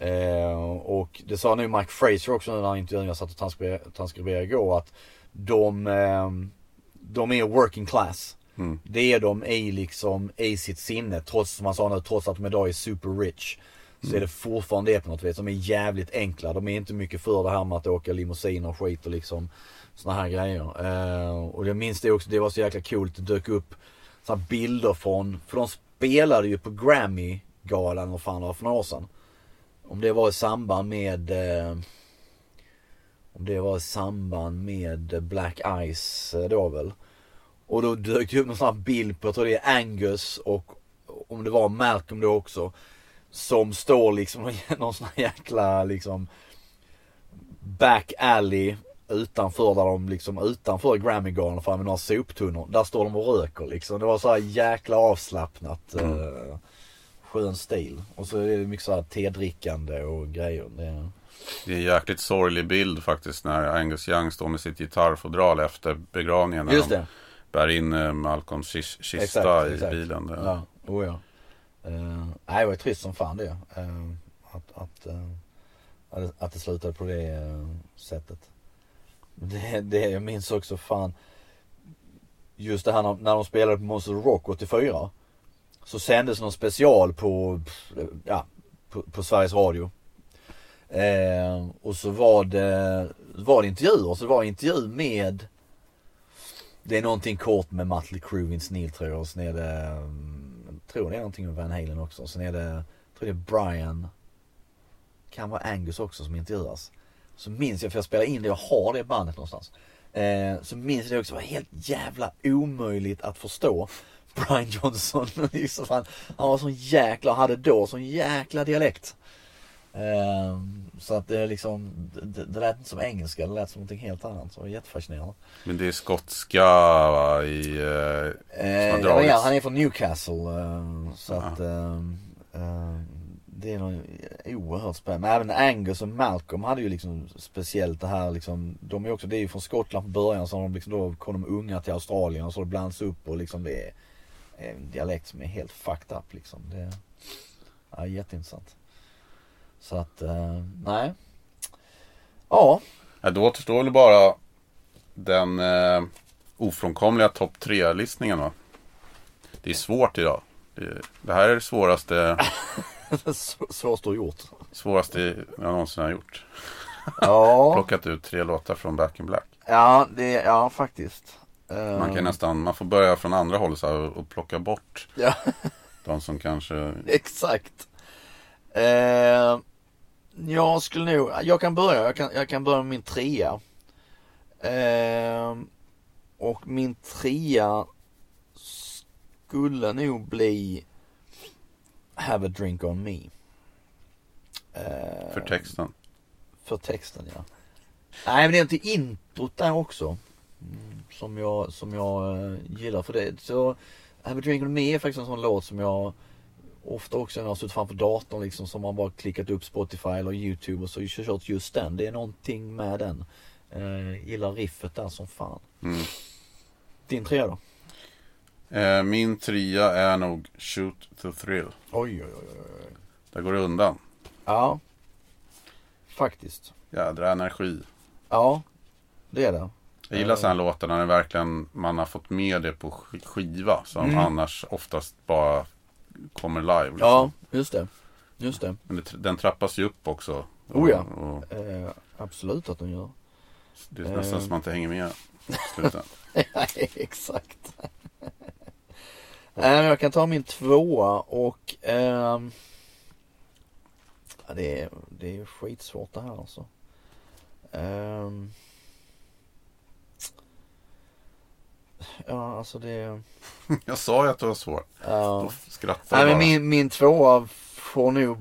Eh, och det sa nu Mike Fraser också när han intervjuade jag satt och transkriberade, igår att de, eh, de är working class. Mm. Det är de i liksom i sitt sinne trots som han sa nu, trots att de idag är super rich. Så är det fortfarande det på något vis. De är jävligt enkla. De är inte mycket för det här med att åka limousin och skit och liksom såna här grejer. Eh, och jag minns det också, det var så jäkla coolt. Det dök upp så här bilder från, för de spelade ju på Grammy-galan och fan det var för några år sedan. Om det var i samband med eh, om det var i samband med Black Ice eh, då väl. Och då dök det upp någon sån här bild på, jag tror det är Angus och om det var Malcolm då också. Som står liksom någon sån här jäkla liksom back alley utanför där de liksom utanför Grammygalan fram med några soptunnor. Där står de och röker liksom. Det var så här jäkla avslappnat. Mm. Eh, skön stil. Och så är det mycket så här tedrickande och grejer. Det, Det är en jäkligt sorglig bild faktiskt när Angus Young står med sitt gitarrfodral efter begravningen. När just de det. bär in eh, Malcolms kis- kista Exakt, i exakt. bilen. Det- Ja, oh ja. Uh, nej, det var trist som fan det. Uh, att, att, uh, att, det- slutade på det eh, sättet. Det, det, jag minns också fan. Just det här när, när de spelade på Monster Rock 84. Så sändes någon special på, ja, på, på Sveriges Radio. Eh, och så var det, var det intervjuer. Så det var intervju med det är någonting kort med Mötley Crüe, Vince Neil tror jag. Och sen är det, mm, jag tror det är någonting med Van Halen också. Sen är det, jag tror det är Brian, kan vara Angus också som intervjuas. Så minns jag, för jag spelar in det, jag har det bandet någonstans. Eh, så minns jag det också, det var helt jävla omöjligt att förstå. Brian Johnson, liksom, han, han var sån jäkla, hade då sån jäkla dialekt. Eh, så att det liksom, det, det lät inte som engelska, det lät som någonting helt annat. Så det var jättefascinerande. Men det är skotska va, i... Eh, Eh, ja, ja, han är från Newcastle. Eh, så att... Eh, eh, det är nog oerhört spännande. Men även Angus och Malcolm hade ju liksom speciellt det här liksom. De är också, det är ju från Skottland från början så de liksom då kom de unga till Australien och så det blandats upp och liksom det är en dialekt som är helt fucked up liksom. Det är ja, jätteintressant. Så att, eh, nej. Ja, Ja, då återstår väl bara den eh, ofrånkomliga topp tre-listningen va? Det är svårt idag. Det, här är det svåraste, så står gjort. svåraste jag någonsin har gjort. Ja, Plockat ut tre låtar från Back in Black. ja, det, ja faktiskt. Man Eh, kan nästan, man får börja från andra hållet så här, och plocka bort Ja, de som kanske exakt. Eh, jag skulle nog, jag kan börja, jag kan, jag kan börja med min trea. Eh, och min trea skulle nog bli Have a drink on me. Eh, för texten. För texten ja. Nej men det är inte introt där också. Som jag, som jag eh, gillar för det. Så Have a drink on me är faktiskt en sån låt som jag ofta också när jag har suttit framför datorn liksom som man bara klickat upp Spotify eller YouTube och så kört just den. Det är någonting med den. Eh, gillar riffet där som fan. Mm. Din trea då? Eh, min trea är nog Shoot the Thrill. Oj oj oj oj. Där går det undan. Ja. Faktiskt. Jädra energi. Ja. Det är det. Jag gillar sådana låtar när verkligen, man har fått med det på sk- skiva. Som Mm. annars oftast bara kommer live. Liksom. Ja, just det. Just det. Men det, den trappas ju upp också. Oh ja. Och, och Eh, absolut att den gör. det är nästan Eh. som man inte hänger med. Nej, exakt. Men jag kan ta min tvåa och ja, det, är, det är skitsvårt det här alltså. Ehm, ja, alltså det... Jag sa ju att det var svårt. ja. Då skrattar Nej men bara. min, min tvåa får nog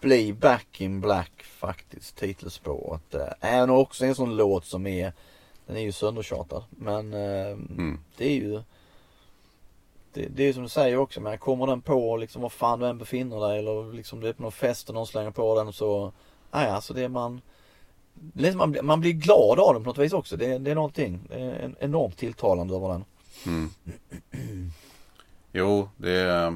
bli Back in Black faktiskt, titelspåret. Även också en sån låt som är, den är ju söndertjatad. Men eh, Mm. det är ju det, det är som du säger också, men kommer den på liksom var fan du än befinner dig eller liksom du är på någon fest och någon slänger på den så, nej alltså det är man man, blir- man blir glad av den på något vis också. Det, det är någonting, det är en, enormt tilltalande över den. Mm. Jo, det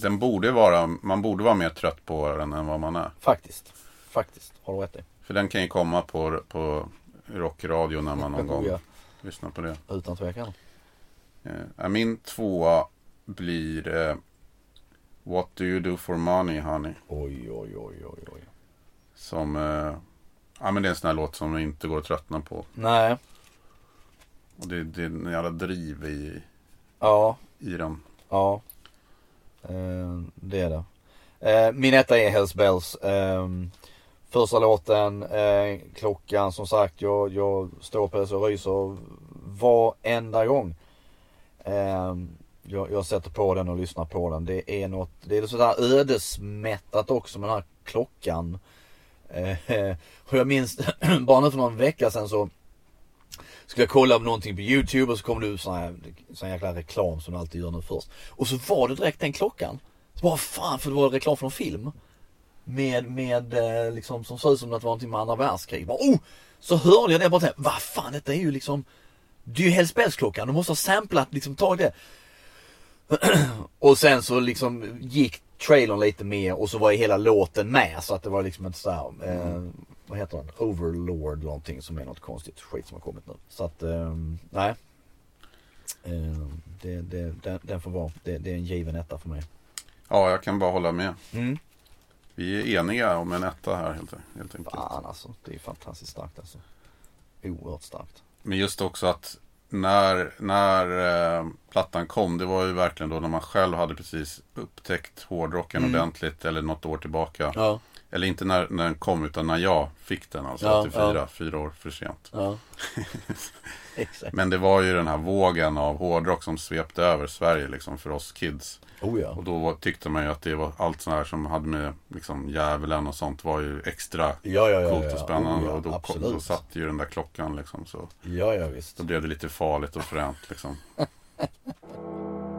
den borde vara, man borde vara mer trött på den än vad man är. Faktiskt, faktiskt, har du rätt i. För den kan ju komma på, på rockradio när man någon gång Ja, lyssnar på det. utan tvekan. Eh, min tvåa blir eh, What do you do for money honey? Oj, oj, oj, oj, oj. Som, eh, ja men det är en sån här låt som inte går att tröttna på. Nej, Och det, det är en jävla driv i, ja, i den. ja. Eh, det är det. Eh, min etta är Hells Bells. Eh, första låten, eh, klockan som sagt, jag, jag står på och ryser varenda gång. Eh, jag, jag sätter på den och lyssnar på den. Det är något, det är sådär ödesmättat också med den här klockan. Eh, och jag minns bara nu för någon vecka sedan så skulle jag kolla på någonting på YouTube och så kom det ut sån här, sån här jäkla reklam som du alltid gör nu först. Och så var det direkt den klockan. Så bara fan för det var reklam från film. Med, med eh, liksom som såg ut som att det var någonting med andra världskrig. Bara, oh! Så hörde jag det och bara tänkte, vad fan detta är ju liksom Det är ju Hells klockan. de måste ha samplat liksom tagit det. och sen så liksom gick trailern lite mer och så var ju hela låten med så att det var liksom inte såhär, eh, vad heter den? Overlord någonting som är något konstigt skit som har kommit nu. Så att, eh, nej. Eh, det, det, den, den får vara, det, det är en given etta för mig. Ja, jag kan bara hålla med. Mm. Vi är eniga om en etta här helt, helt enkelt. Fan alltså, det är fantastiskt starkt alltså. Oerhört starkt. Men just också att när, när eh, plattan kom, det var ju verkligen då när man själv hade precis upptäckt hårdrocken Mm. ordentligt eller något år tillbaka. Ja, Eller inte när, när den kom utan när jag fick den alltså Ja, 84, ja. fyra år för sent. ja. Men det var ju den här vågen av hårdrock som svepte över Sverige liksom för oss kids. Oh ja. Och då var, tyckte man ju att det var allt sånt här som hade med liksom djävulen och sånt var ju extra Ja, ja, coolt och spännande. Oh, och då, kom, då satt ju den där klockan liksom så. Ja, ja visst. Då blev det lite farligt och fränt liksom.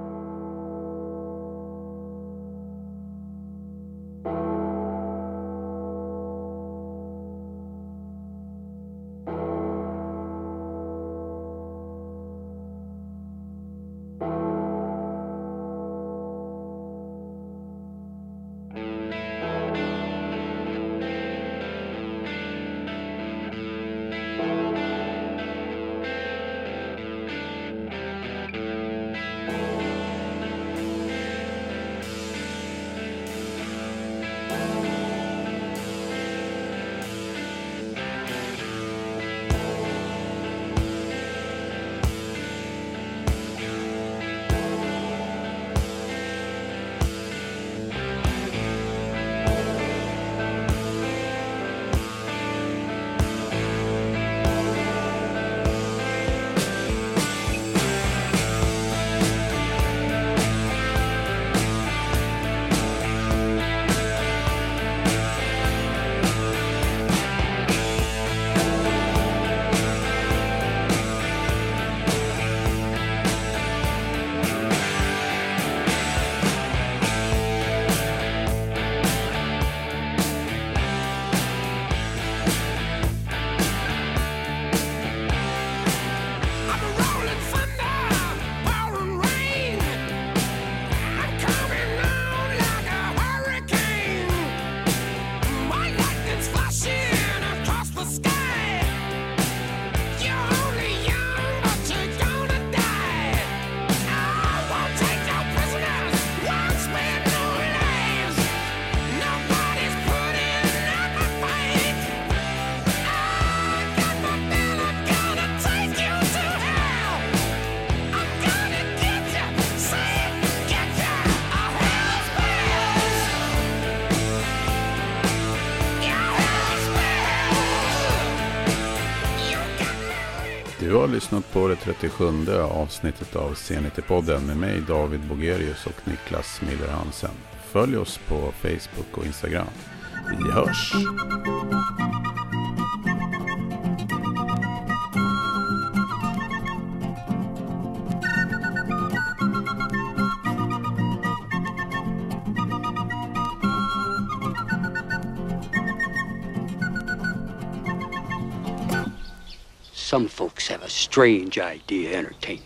lyssnat på det 37 avsnittet av C90-podden med mig David Bogerius och Niklas Miller Hansen. Följ oss på Facebook och Instagram. Vi hörs! strange idea entertaining.